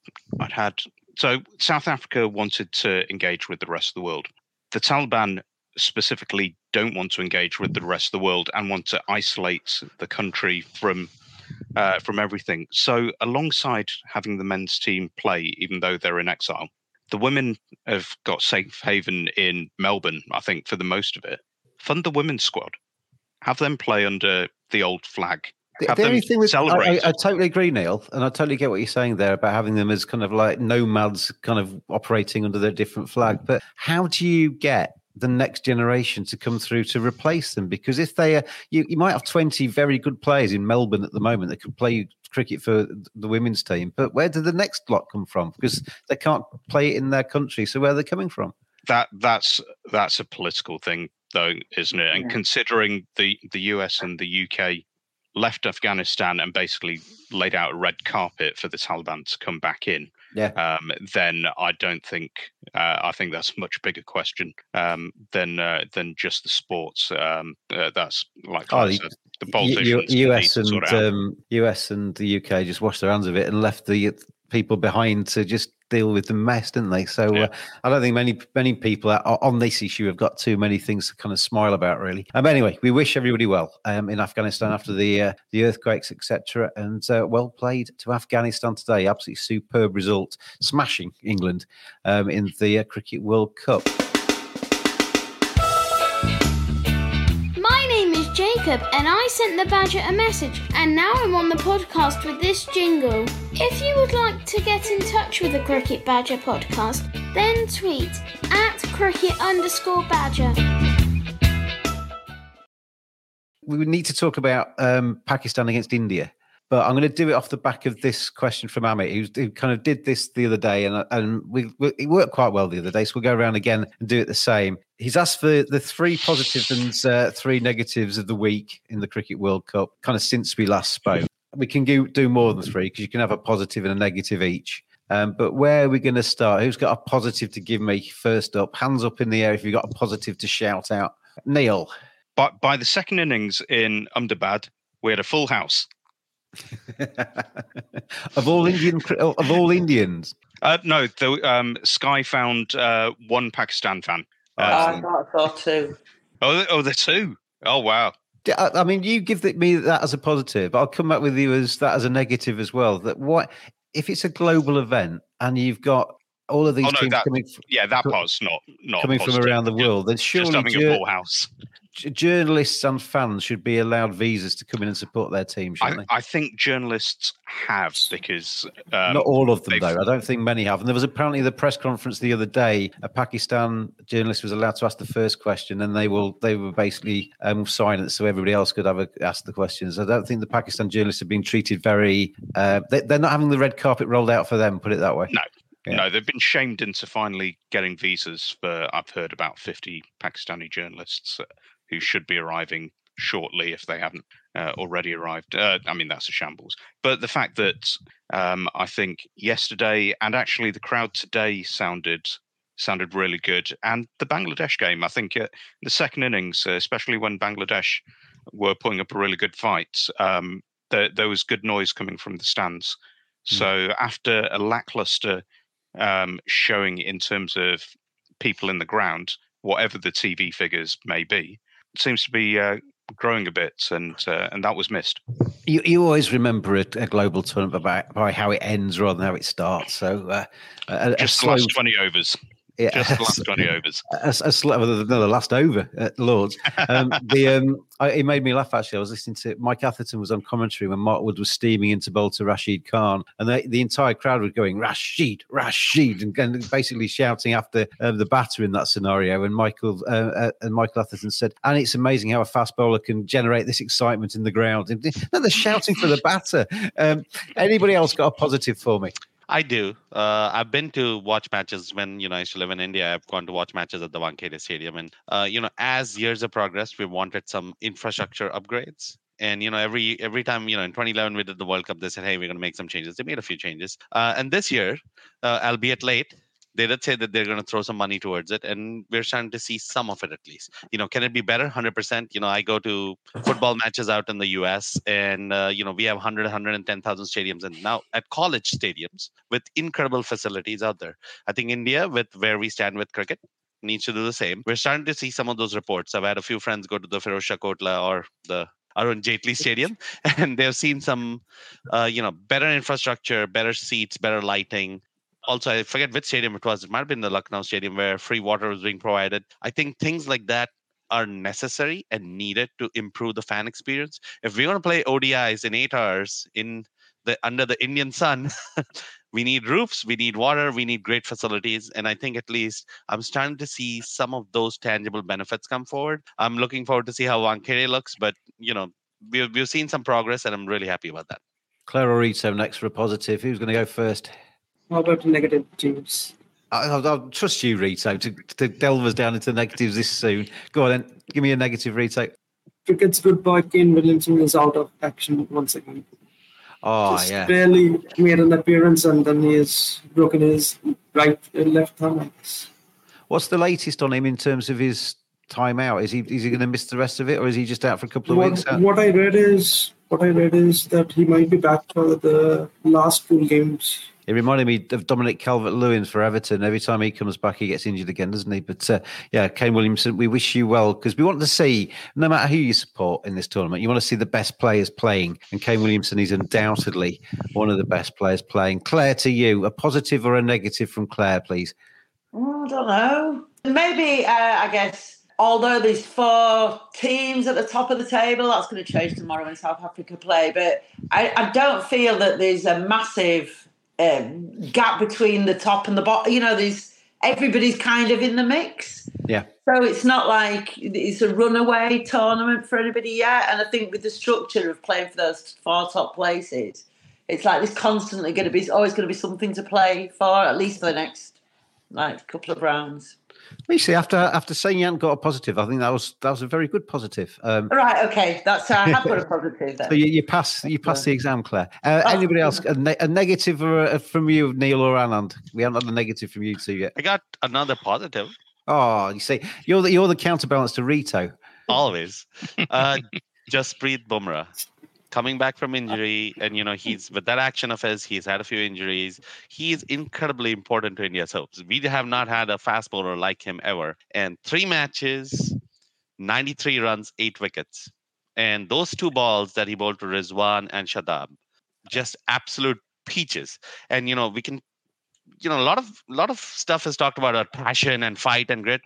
[SPEAKER 7] I'd had. So South Africa wanted to engage with the rest of the world. The Taliban specifically don't want to engage with the rest of the world and want to isolate the country from uh, from everything. So, alongside having the men's team play, even though they're in exile, the women have got safe haven in Melbourne. I think for the most of it, fund the women's squad, have them play under the old flag.
[SPEAKER 2] The, the only thing with, I, I, I, totally agree, Neil, and I totally get what you're saying there about having them as kind of like nomads, kind of operating under their different flag. But how do you get the next generation to come through to replace them. Because if they are, you, you might have 20 very good players in Melbourne at the moment that can play cricket for the women's team, but where did the next lot come from? Because they can't play it in their country. So where are they coming from?
[SPEAKER 7] That that's that's a political thing, though, isn't it? And yeah. considering the the US and the UK left Afghanistan and basically laid out a red carpet for the Taliban to come back in
[SPEAKER 2] yeah.
[SPEAKER 7] um, then I don't think uh, I think that's a much bigger question um, than uh, than just the sports. Um, uh, that's like oh, said, the politicians.
[SPEAKER 2] U- US and um, US and the UK just washed their hands of it and left the people behind to just deal with the mess, didn't they? So yeah. uh, I don't think many many people on this issue have got too many things to kind of smile about, really. Um, anyway, we wish everybody well um, in Afghanistan after the uh, the earthquakes, etc. And uh, well played to Afghanistan today. Absolutely superb result, smashing England um, in the uh, Cricket World Cup.
[SPEAKER 10] Jacob and I sent the Badger a message, and now I'm on the podcast with this jingle. If you would like to get in touch with the Cricket Badger podcast, then tweet at cricket underscore badger.
[SPEAKER 2] We would need to talk about um, Pakistan against India. But I'm going to do it off the back of this question from Amit, who's- who kind of did this the other day, and and we, we it worked quite well the other day. So we'll go around again and do it the same. He's asked for the three positives and uh, three negatives of the week in the Cricket World Cup, kind of since we last spoke. We can do, do more than three because you can have a positive and a negative each. Um, but where are we going to start? Who's got a positive to give me first up? Hands up in the air if you've got a positive to shout out. Neil.
[SPEAKER 7] But by the second innings in Ahmedabad, we had a full house.
[SPEAKER 2] Of all Indian of all Indians.
[SPEAKER 7] Uh, no, the, um, Sky found uh, one Pakistan fan.
[SPEAKER 5] I
[SPEAKER 7] Uh,
[SPEAKER 5] thought so too.
[SPEAKER 7] oh, oh, the two. Oh, wow.
[SPEAKER 2] I mean, you give the, me that as a positive. I'll come back with you as that as a negative as well. That what if it's a global event and you've got all of these
[SPEAKER 7] Oh no,
[SPEAKER 2] teams
[SPEAKER 7] that
[SPEAKER 2] coming f-
[SPEAKER 7] yeah, that part's not not
[SPEAKER 2] coming from around the world? Then
[SPEAKER 7] Just
[SPEAKER 2] surely
[SPEAKER 7] having
[SPEAKER 2] jour-
[SPEAKER 7] a full house.
[SPEAKER 2] Journalists and fans should be allowed visas to come in and support their team, shouldn't
[SPEAKER 7] I,
[SPEAKER 2] they?
[SPEAKER 7] I think journalists have because um,
[SPEAKER 2] Not all of them, though. I don't think many have. And there was apparently the press conference the other day. A Pakistan journalist was allowed to ask the first question, and they will they were basically um, silent, so everybody else could have a, ask the questions. I don't think the Pakistan journalists have been treated very. Uh, they, they're not having the red carpet rolled out for them. Put it that way.
[SPEAKER 7] No,
[SPEAKER 2] Yeah.
[SPEAKER 7] no, they've been shamed into finally getting visas for. I've heard about fifty Pakistani journalists who should be arriving shortly if they haven't uh, already arrived. Uh, I mean, that's a shambles. But the fact that um, I think yesterday and actually the crowd today sounded sounded really good, and the Bangladesh game, I think, uh, the second innings, uh, especially when Bangladesh were putting up a really good fight, um, there, there was good noise coming from the stands. So after a lackluster um, showing in terms of people in the ground, whatever the TV figures may be, seems to be uh, growing a bit, and uh, and that was missed.
[SPEAKER 2] You, you always remember a, a global tournament by, by how it ends rather than how it starts. So uh, a, a
[SPEAKER 7] Just the
[SPEAKER 2] slow,
[SPEAKER 7] last twenty overs.
[SPEAKER 2] Yeah,
[SPEAKER 7] Just the <laughs> last twenty overs.
[SPEAKER 2] a, a slow, no, the last over at Lords. Um, <laughs> the um, I, it made me laugh actually. I was listening to Mike Atherton was on commentary when Mark Wood was steaming into bowl to Rashid Khan, and the, the entire crowd was going Rashid, Rashid, and, and basically shouting after uh, the batter in that scenario. And Michael uh, uh, and Michael Atherton said, "And it's amazing how a fast bowler can generate this excitement in the ground." And they're shouting for the batter. Um, anybody else got a positive for me?
[SPEAKER 8] I do. Uh, I've been to watch matches when you know I used to live in India. I've gone to watch matches at the Wankhede Stadium, and uh, you know, as years have progressed, we wanted some infrastructure upgrades. And you know, every every time you know, in 2011 we did the World Cup, they said, "Hey, we're going to make some changes." They made a few changes, uh, and this year, uh, albeit late, they did say that they're going to throw some money towards it, and we're starting to see some of it at least. You know, can it be better? 100%. You know, I go to football matches out in the US, and uh, you know, we have 100, 110,000 stadiums, and now at college stadiums with incredible facilities out there. I think India, with where we stand with cricket, needs to do the same. We're starting to see some of those reports. I've had a few friends go to the Firozshah Kotla or the Arun Jaitley Stadium, <laughs> and they've seen some, uh, you know, better infrastructure, better seats, better lighting. Also, I forget which stadium it was. It might have been the Lucknow Stadium where free water was being provided. I think things like that are necessary and needed to improve the fan experience. If we want to play ODIs in eight hours in the under the Indian sun, <laughs> we need roofs, we need water, we need great facilities. And I think at least I'm starting to see some of those tangible benefits come forward. I'm looking forward to see how Wankhede looks, but you know, we've we've seen some progress and I'm really happy about that.
[SPEAKER 2] Claire or Rito next for a positive. Who's going to go first?
[SPEAKER 6] How about the negative, James?
[SPEAKER 2] I'll, I'll trust you, Rito, to, to delve us down into negatives this soon. Go on then. Give me a negative, Rito.
[SPEAKER 6] Cricket's good boy Kane Williamson is out of action once again.
[SPEAKER 2] Oh,
[SPEAKER 6] Just
[SPEAKER 2] yeah.
[SPEAKER 6] barely made an appearance and then he has broken his right and left thumb.
[SPEAKER 2] What's the latest on him in terms of his time out? Is he is he going to miss the rest of it, or is he just out for a couple of weeks?
[SPEAKER 6] What, what I read is what I read is that he might be back for the last two games.
[SPEAKER 2] It reminded me of Dominic Calvert-Lewin for Everton. Every time he comes back, he gets injured again, doesn't he? But uh, yeah, Kane Williamson, we wish you well because we want to see, no matter who you support in this tournament, you want to see the best players playing. And Kane Williamson is undoubtedly one of the best players playing. Claire, to you, a positive or a negative from Claire, please?
[SPEAKER 5] Oh, I don't know. Maybe, uh, I guess, although there's four teams at the top of the table, that's going to change tomorrow when South Africa play. But I, I don't feel that there's a massive um, gap between the top and the bottom. You know, there's everybody's kind of in the mix.
[SPEAKER 2] Yeah.
[SPEAKER 5] So it's not like it's a runaway tournament for anybody yet. And I think with the structure of playing for those four top places, it's like there's constantly going to be always going to be something to play for, at least for the next like couple of rounds.
[SPEAKER 2] You see, after after saying you hadn't got a positive, I think that was that was a very good positive. Um,
[SPEAKER 5] Right, okay, that's I have got a <laughs> positive
[SPEAKER 2] so you, you pass you pass the exam, Claire. Uh, anybody else? A, ne- a negative or a, from you, Neil or Anand? We haven't had a negative from you two yet.
[SPEAKER 8] I got another positive.
[SPEAKER 2] Oh, you see, you're the you're the counterbalance to Rito.
[SPEAKER 8] always. Uh, <laughs> Jasprit, Bumrah coming back from uh, injury, and you know mm. he's with that action of his, he's had a few injuries. He is incredibly important to India's hopes. We have not had a fast bowler like him ever, and three matches, 93 runs, eight wickets, and those two balls that he bowled to Rizwan and Shadab, just absolute peaches. And you know we can. You know, a lot of a lot of stuff is talked about, our passion and fight and grit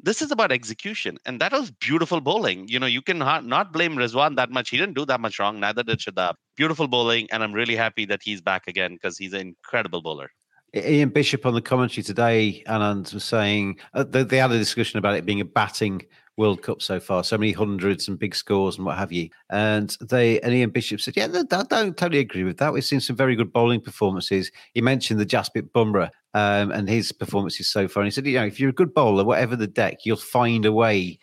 [SPEAKER 8] this is about execution and that was beautiful bowling you know you can ha- not blame Rizwan that much he didn't do that much wrong neither did Shadab beautiful bowling and i'm really happy that he's back again because he's an incredible bowler
[SPEAKER 2] Ian Bishop on the commentary today, Anand was saying uh, they, they had a discussion about it being a batting World Cup so far, so many hundreds and big scores and what have you. And they and Ian Bishop said, "Yeah, I don't totally agree with that. We've seen some very good bowling performances." He mentioned the Jasprit Bumrah um, and his performances so far, and he said, "You know, if you're a good bowler, whatever the deck, you'll find a way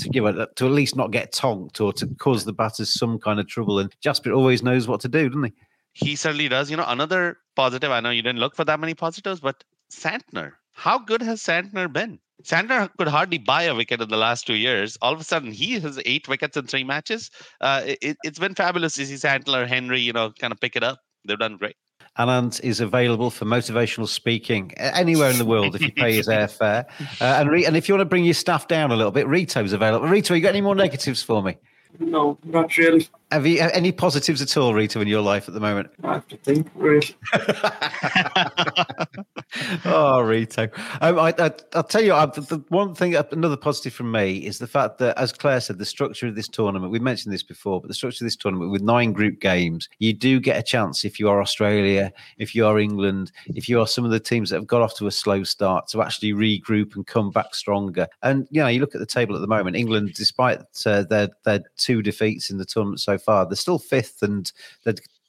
[SPEAKER 2] to give it to at least not get tonked or to cause the batters some kind of trouble." And Jasper always knows what to do, doesn't he?
[SPEAKER 8] he certainly does you know another positive i know you didn't look for that many positives but santner how good has santner been Santner could hardly buy a wicket in the last two years. All of a sudden, he has eight wickets in three matches. Uh, it, it's been fabulous to see Santner, Henry, you know, kind of pick it up. They've done great.
[SPEAKER 2] Anand is available for motivational speaking anywhere in the world if you pay his airfare. <laughs> Uh, and, Re- and if you want to bring your staff down a little bit, Rito's available. Rito, you got any more negatives for me?
[SPEAKER 6] No, not really.
[SPEAKER 2] Have you any positives at all, Rito, in your life at the moment?
[SPEAKER 6] I have to think, really. <laughs>
[SPEAKER 2] oh, Rito. Um, I, I, I'll tell you, I, the, one thing, another positive from me is the fact that, as Claire said, the structure of this tournament, we mentioned this before, but the structure of this tournament with nine group games, you do get a chance if you are Australia, if you are England, if you are some of the teams that have got off to a slow start to actually regroup and come back stronger. And, you know, you look at the table at the moment, England, despite uh, their, their two defeats in the tournament so far, they're still fifth and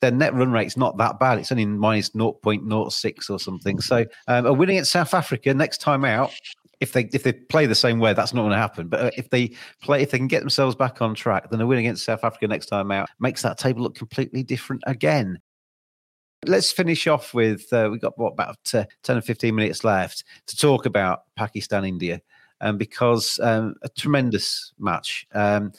[SPEAKER 2] their net run rate's not that bad. It's only minus 0.06 or something. So um, a winning at South Africa next time out. If they if they play the same way, that's not going to happen. But uh, if they play, if they can get themselves back on track, then a win against South Africa next time out makes that table look completely different again. Let's finish off with uh, we've got what about uh, ten or fifteen minutes left to talk about Pakistan India. Um, because um, a tremendous match, um,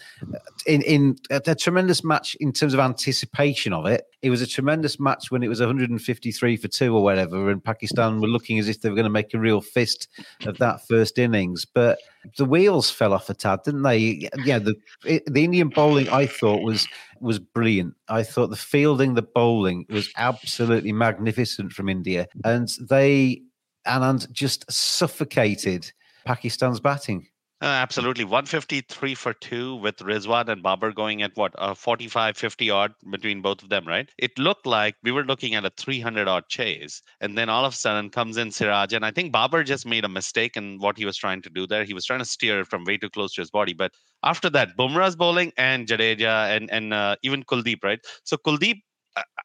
[SPEAKER 2] in in a, a tremendous match in terms of anticipation of it. It was a tremendous match when it was 153 for two or whatever, and Pakistan were looking as if they were going to make a real fist of that first innings. But the wheels fell off a tad, didn't they? Yeah, the the Indian bowling I thought was was brilliant. I thought the fielding, the bowling was absolutely magnificent from India, and they and just suffocated Pakistan's batting.
[SPEAKER 8] Uh, absolutely. 153 for two with Rizwan and Babar going at what, uh, 45, 50 odd between both of them, right? It looked like we were looking at a 300 odd chase. And then all of a sudden comes in Siraj. And I think Babar just made a mistake in what he was trying to do there. He was trying to steer it from way too close to his body. But after that, Bumrah's bowling and Jadeja and, and uh, even Kuldeep, right? So Kuldeep,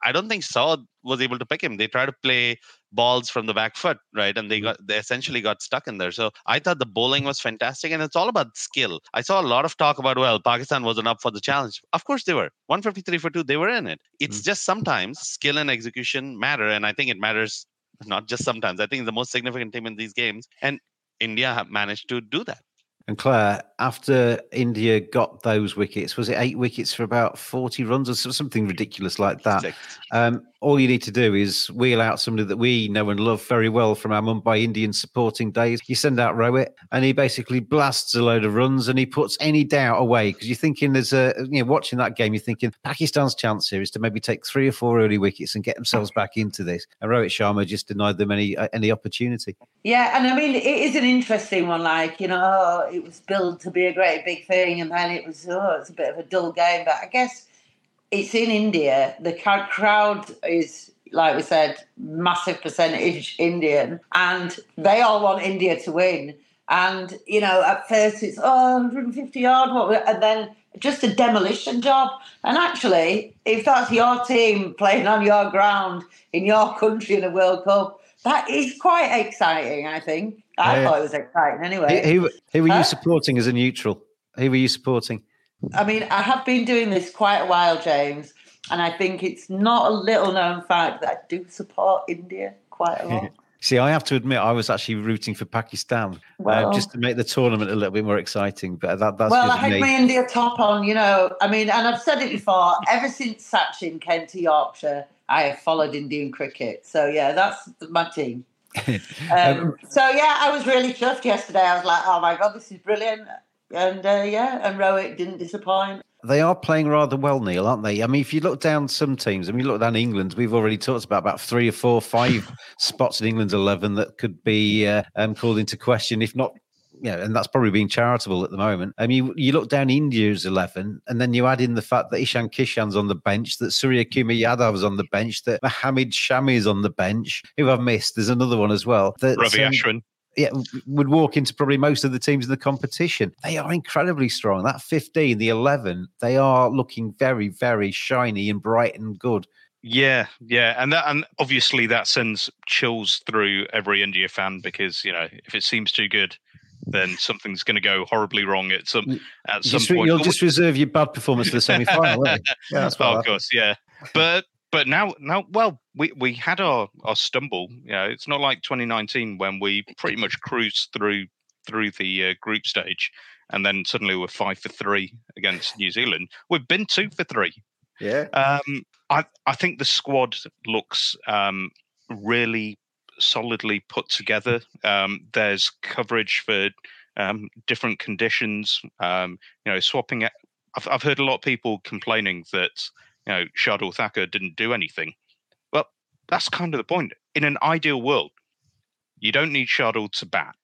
[SPEAKER 8] I- don't think Saud was able to pick him. They tried to play balls from the back foot, right? And they mm-hmm. got they essentially got stuck in there. So I thought the bowling was fantastic, and it's all about skill. I saw a lot of talk about well, Pakistan wasn't up for the challenge. Of course they were. 153 for two, they were in it. It's mm-hmm. just sometimes skill and execution matter, and I think it matters not just sometimes. I think it's the most significant team in these games, and India have managed to do that.
[SPEAKER 2] And Claire, after India got those wickets, was it eight wickets for about 40 runs or something ridiculous like that? Um, all you need to do is wheel out somebody that we know and love very well from our Mumbai Indian supporting days. You send out Rohit, and he basically blasts a load of runs, and he puts any doubt away because you're thinking there's a you know watching that game, you're thinking Pakistan's chance here is to maybe take three or four early wickets and get themselves back into this. And Rohit Sharma just denied them any uh, any opportunity.
[SPEAKER 5] Yeah, and I mean, it is an interesting one. Like, you know, it was billed to be a great big thing, and then it was, oh, it's a bit of a dull game. But I guess it's in India. The crowd is, like we said, massive percentage Indian, and they all want India to win. And you know, at first it's oh 150 yard, what, and then just a demolition job. And actually, if that's your team playing on your ground in your country in a World Cup, that is quite exciting. I think. I
[SPEAKER 2] Yeah.
[SPEAKER 5] thought it was exciting. Anyway,
[SPEAKER 2] Who, who, who were
[SPEAKER 5] Huh?
[SPEAKER 2] you supporting as a neutral? Who were you supporting?
[SPEAKER 5] I mean, I have been doing this quite a while, James, and I think it's not a little known fact that I do support India quite a lot. <laughs>
[SPEAKER 2] See, I have to admit, I was actually rooting for Pakistan
[SPEAKER 5] Well-
[SPEAKER 2] uh, just to make the tournament a little bit more exciting. But that, that's
[SPEAKER 5] well, I had
[SPEAKER 2] me.
[SPEAKER 5] my India top on, you know. I mean, and I've said it before. Ever since Sachin came to Yorkshire, I have followed Indian cricket. So yeah, that's my team. <laughs> Um, so yeah, I was really chuffed yesterday. I was like, oh my god, this is brilliant. And uh, yeah, and Rohit didn't disappoint.
[SPEAKER 2] They are playing rather well, Neil, aren't they? I mean, if you look down some teams, I mean, you look down England, we've already talked about about three or four, five <laughs> spots in England's 11 that could be uh, um, called into question, if not, yeah, and that's probably being charitable at the moment. I mean, you, you look down India's 11, and then you add in the fact that Ishan Kishan's on the bench, that Surya Kumar Yadav's on the bench, that Mohammed Shami is on the bench, who I've missed. There's another one as well. That,
[SPEAKER 7] Ravi
[SPEAKER 2] um,
[SPEAKER 7] Ashwin.
[SPEAKER 2] yeah, would walk into probably most of the teams in the competition. They are incredibly strong. That 15, the 11, they are looking very, very shiny and bright and good.
[SPEAKER 7] Yeah, yeah, and that and obviously that sends chills through every India fan because you know if it seems too good, then something's going to go horribly wrong at some at some
[SPEAKER 2] Just
[SPEAKER 7] point.
[SPEAKER 2] you'll just reserve your bad performance for the <laughs> semi final. <laughs> Yeah, that's
[SPEAKER 7] oh, of course, yeah. But but now now well we we had our our stumble. You know, it's not like 2019 when we pretty much cruised through through the uh, group stage, and then suddenly we're five for three against New Zealand. We've been two for three.
[SPEAKER 2] Yeah.
[SPEAKER 7] Um, I I think the squad looks um, really solidly put together. Um, there's coverage for um, different conditions. Um, you know, swapping it. I've I've heard a lot of people complaining that you know Shardul Thakur didn't do anything. Well, that's kind of the point. In an ideal world, you don't need Shardul to bat,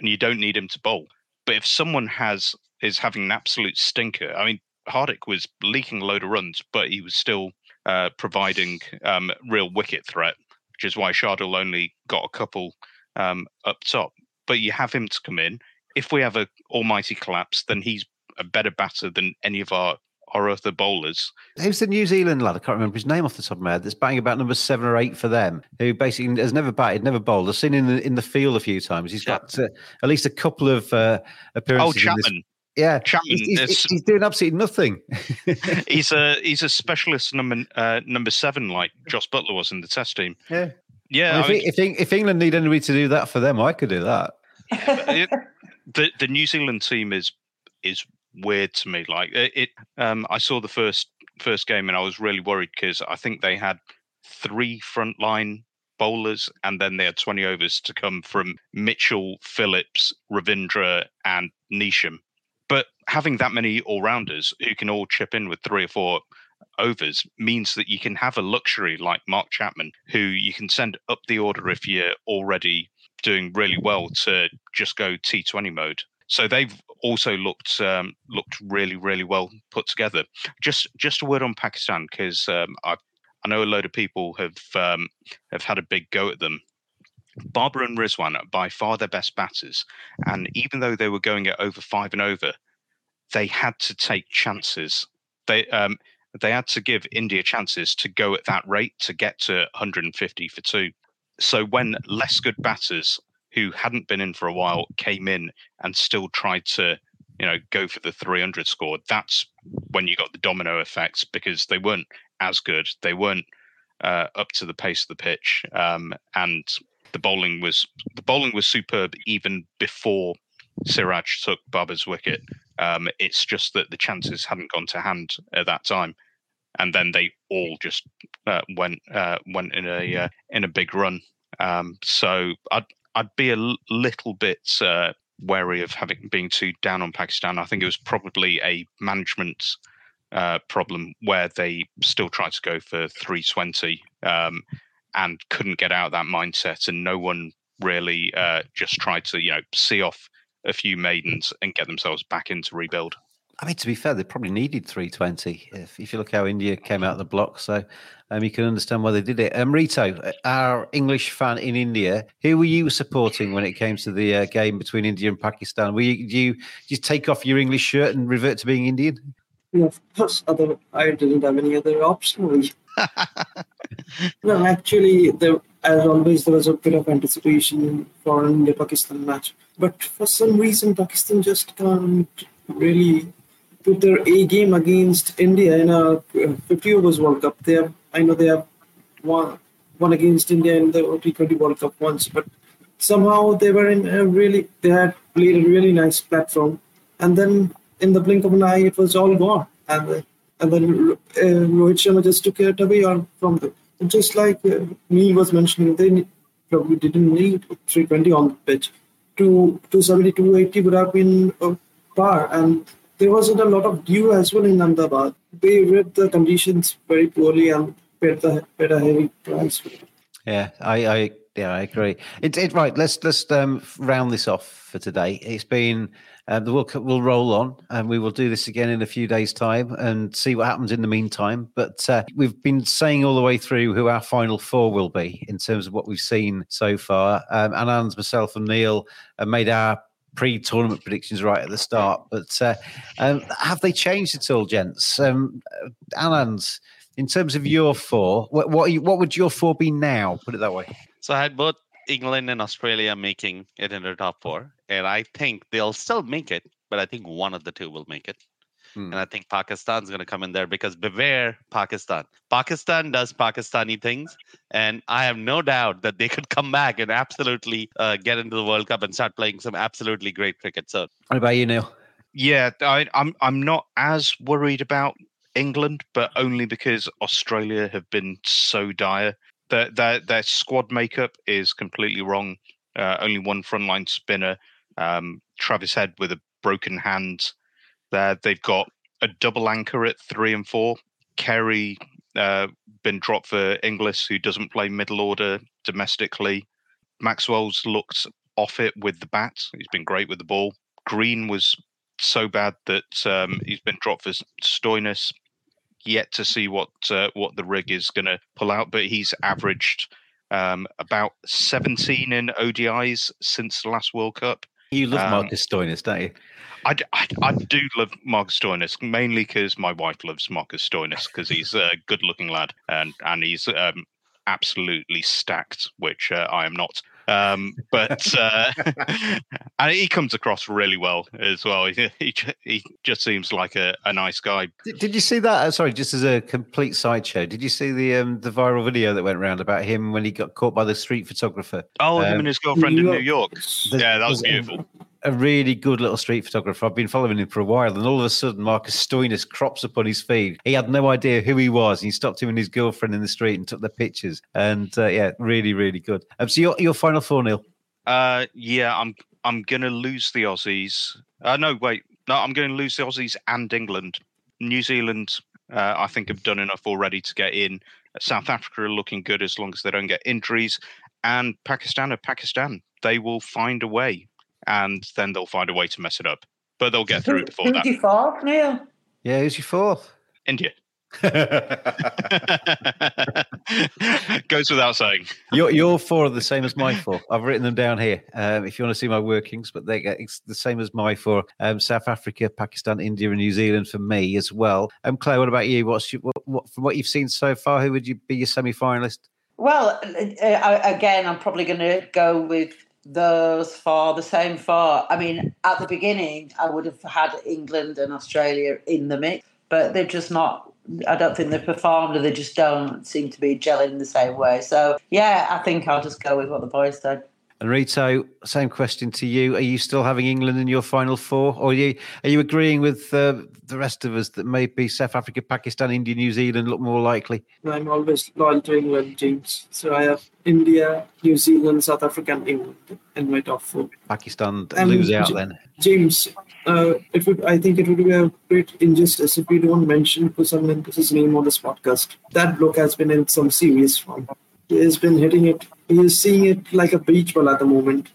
[SPEAKER 7] and you don't need him to bowl. But if someone has is having an absolute stinker, I mean, Hardik was leaking a load of runs, but he was still uh, providing um, real wicket threat, which is why Shardul only got a couple um, up top. But you have him to come in. If we have a almighty collapse, then he's a better batter than any of our our other bowlers.
[SPEAKER 2] Who's the New Zealand lad? I can't remember his name off the top of my head. That's batting about number seven or eight for them. Who basically has never batted, never bowled. I've seen him in the in the field a few times. He's got uh, at least a couple of uh, appearances.
[SPEAKER 7] Oh, Chapman.
[SPEAKER 2] Yeah,
[SPEAKER 7] Chapman
[SPEAKER 2] He's, he's- he's doing absolutely nothing. <laughs>
[SPEAKER 7] he's a <laughs> he's a specialist number uh, number seven, like Jos Buttler was in the Test team.
[SPEAKER 2] Yeah.
[SPEAKER 7] Yeah,
[SPEAKER 2] I
[SPEAKER 7] I
[SPEAKER 2] mean, if, if, if England need anybody to do that for them, I could do that.
[SPEAKER 7] it, the the New Zealand team is is weird to me. Like it, it um, I saw the first first game and I was really worried because I think they had three frontline bowlers and then they had 20 overs to come from Mitchell, Phillips, Ravindra, and Neesham. But having that many all rounders who can all chip in with three or four overs means that you can have a luxury like Mark Chapman, who you can send up the order if you're already doing really well to just go T20 mode. So they've also looked um, looked really really well put together. Just just a word on Pakistan because um, I I know a load of people have um, have had a big go at them. Babar and Rizwan are by far their best batters, and even though they were going at over five and over, they had to take chances. They um, they had to give India chances to go at that rate to get to 150 for two. So when less good batters who hadn't been in for a while came in and still tried to, you know, go for the 300 score, that's when you got the domino effects because they weren't as good. They weren't uh, up to the pace of the pitch, um, and the bowling was the bowling was superb even before Siraj took Babar's wicket. Um, it's just that the chances hadn't gone to hand at that time, and then they all just uh, went uh, went in a uh, in a big run. Um, so I'd I'd be a l- little bit uh, wary of having being too down on Pakistan. I think it was probably a management uh, problem where they still tried to go for 320 um, and couldn't get out of that mindset, and no one really uh, just tried to you know see off a few maidens and get themselves back into rebuild.
[SPEAKER 2] I mean, to be fair, they probably needed 320 if, if you look how India came out of the block. So um, you can understand why they did it. Um, Rito, our English fan in India, who were you supporting when it came to the uh, game between India and Pakistan? Were you, did you did you take off your English shirt and revert to being Indian?
[SPEAKER 6] Yeah, of course, other I didn't have any other option. <laughs> no, actually, there, as always, there was a bit of anticipation for the Pakistan match. But for some reason, Pakistan just can't really put their A game against India in a 50 overs World Cup. They have, I know they have won, won against India in the T20 World Cup once, but somehow they were in a really, they had played a really nice platform. And then in the blink of an eye, it was all gone. And, and then uh, just took it away from them. Just like uh, Neil was mentioning, they probably didn't need 320 on the pitch. Two, 270, 280 would have been a par. And there wasn't a lot of dew as well in Ahmedabad. They read the conditions very poorly and paid, the, paid a heavy price.
[SPEAKER 2] Yeah, I, I yeah, I agree. It's it right. Let's let's um, round this off for today. It's been the World Cup will roll on, and we will do this again in a few days' time and see what happens in the meantime. But uh, we've been saying all the way through who our final four will be in terms of what we've seen so far. Um, Anand's, myself, and Neil have made our pre-tournament predictions right at the start. But uh, um, have they changed at all, gents? Um, uh, Anand, in terms of your four, what what, you, what would your four be now? Put it that way.
[SPEAKER 8] So I had both England and Australia making it in the top four, and I think they'll still make it, but I think one of the two will make it.
[SPEAKER 2] Hmm.
[SPEAKER 8] And I think Pakistan's going to come in there because beware Pakistan. Pakistan does Pakistani things, and I have no doubt that they <laughs> could come back and absolutely uh, get into the World Cup and start playing some absolutely great cricket. So
[SPEAKER 2] What about you, Neil?
[SPEAKER 7] Yeah, I, I'm I'm not as worried about England, but only because Australia have been so dire. Their their, their squad makeup is completely wrong. Uh, only one frontline spinner, um, Travis Head with a broken hand. There, they've got a double anchor at three and four. Carey uh, been dropped for Inglis, who doesn't play middle order domestically. Maxwell's looked off it with the bat. He's been great with the ball. Green was so bad that um, he's been dropped for Stoinis. Yet to see what uh, what the rig is going to pull out, but he's averaged um, about 17 in ODIs since the last World Cup.
[SPEAKER 2] You love
[SPEAKER 7] Um,
[SPEAKER 2] Marcus Stoinis, don't you?
[SPEAKER 7] I do love Marcus Stoinis mainly because my wife loves Marcus Stoinis because he's a good-looking lad and and he's um, absolutely stacked, which uh, I am not. Um, but uh, <laughs> and he comes across really well as well. He he, he just seems like a, a nice guy.
[SPEAKER 2] Did, did you see that? Uh, sorry, just as a complete sideshow, did you see the um, the viral video that went around about him when he got caught by the street photographer?
[SPEAKER 7] Oh, him
[SPEAKER 2] Um,
[SPEAKER 7] and his girlfriend in New
[SPEAKER 6] New
[SPEAKER 7] York.
[SPEAKER 2] There's-
[SPEAKER 7] Yeah, that was beautiful.
[SPEAKER 2] A really good little street photographer. I've been following him for a while, and all of a sudden, Marcus Stoinis crops up on his feed. He had no idea who he was. and He stopped him and his girlfriend in the street and took their pictures. And uh, yeah, really, really good. Um, so your your final four, Neil.
[SPEAKER 7] Uh, yeah, I'm I'm gonna lose the Aussies. Uh, no, wait, no, I'm going to lose the Aussies and England. New Zealand, uh, I think, have done enough already to get in. South Africa are looking good as long as they don't get injuries, and Pakistan are Pakistan. They will find a way, and then they'll find a way to mess it up. But they'll get through before
[SPEAKER 5] Who's
[SPEAKER 7] that.
[SPEAKER 5] your fourth, Neil?
[SPEAKER 2] Yeah, who's your fourth?
[SPEAKER 7] India <laughs> <laughs> goes without saying.
[SPEAKER 2] your your four are the same as my four. I've written them down here. Um, if you want to see my workings, but they it's the same as my four. Um, South Africa, Pakistan, India, and New Zealand for me as well. Um, Claire, what about you? What's your, what, what from what you've seen so far? Who would you be your semi-finalist?
[SPEAKER 5] Well, uh, uh, again, I'm probably going to go with those four, the same four. I mean, at the beginning, I would have had England and Australia in the mix, but they're just not. I don't think they've performed, or they just don't seem to be gelling the same way. So, yeah, I think I'll just go with what the boys said.
[SPEAKER 2] And Rito, same question to you. Are you still having England in your final four, or are you are you agreeing with uh, the rest of us that maybe South Africa, Pakistan, India, New Zealand look more likely?
[SPEAKER 6] I'm always loyal to England, James. So I have India, New Zealand, South Africa, and England in my top four.
[SPEAKER 2] Pakistan
[SPEAKER 6] Um,
[SPEAKER 2] lose out
[SPEAKER 6] J-
[SPEAKER 2] then.
[SPEAKER 6] James, uh, it would. I think it would be a great injustice if we don't mention Kusal Mendis's name on this podcast. That bloke has been in some serious form. He has been hitting it. Is seeing it like a beach ball at the moment.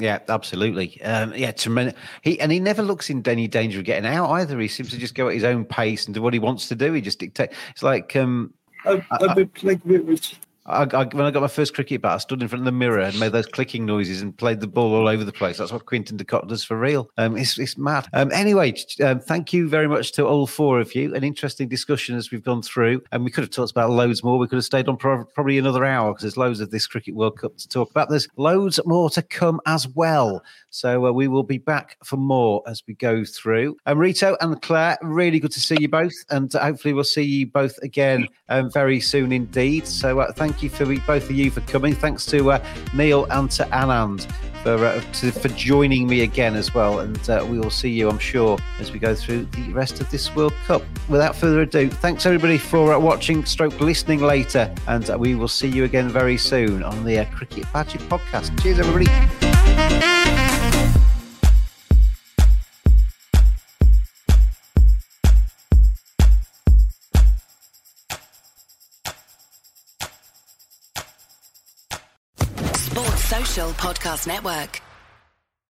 [SPEAKER 2] Yeah, absolutely. Um, yeah, tremendous. He and he never looks in any danger of getting out either. He seems to just go at his own pace and do what he wants to do. He just dictates. It's like um,
[SPEAKER 6] a, a bit like which
[SPEAKER 2] I, I, when I got my first cricket bat, I stood in front of the mirror and made those clicking noises and played the ball all over the place. That's what Quinton de Kock does for real. Um, it's, it's mad. Um, anyway, um, thank you very much to all four of you. An interesting discussion as we've gone through. And we could have talked about loads more. We could have stayed on pro- probably another hour because there's loads of this Cricket World Cup to talk about. There's loads more to come as well. So uh, we will be back for more as we go through. Um, Rito and Claire, really good to see you both. And hopefully we'll see you both again um, very soon indeed. So uh, thank you for both of you for coming. Thanks to uh, Neil and to Anand for uh, to, for joining me again as well. And uh, we will see you, I'm sure, as we go through the rest of this World Cup. Without further ado, thanks everybody for uh, watching, stroke listening later, and uh, we will see you again very soon on the uh, Cricket Badger podcast. Cheers, everybody.
[SPEAKER 1] Podcast Network.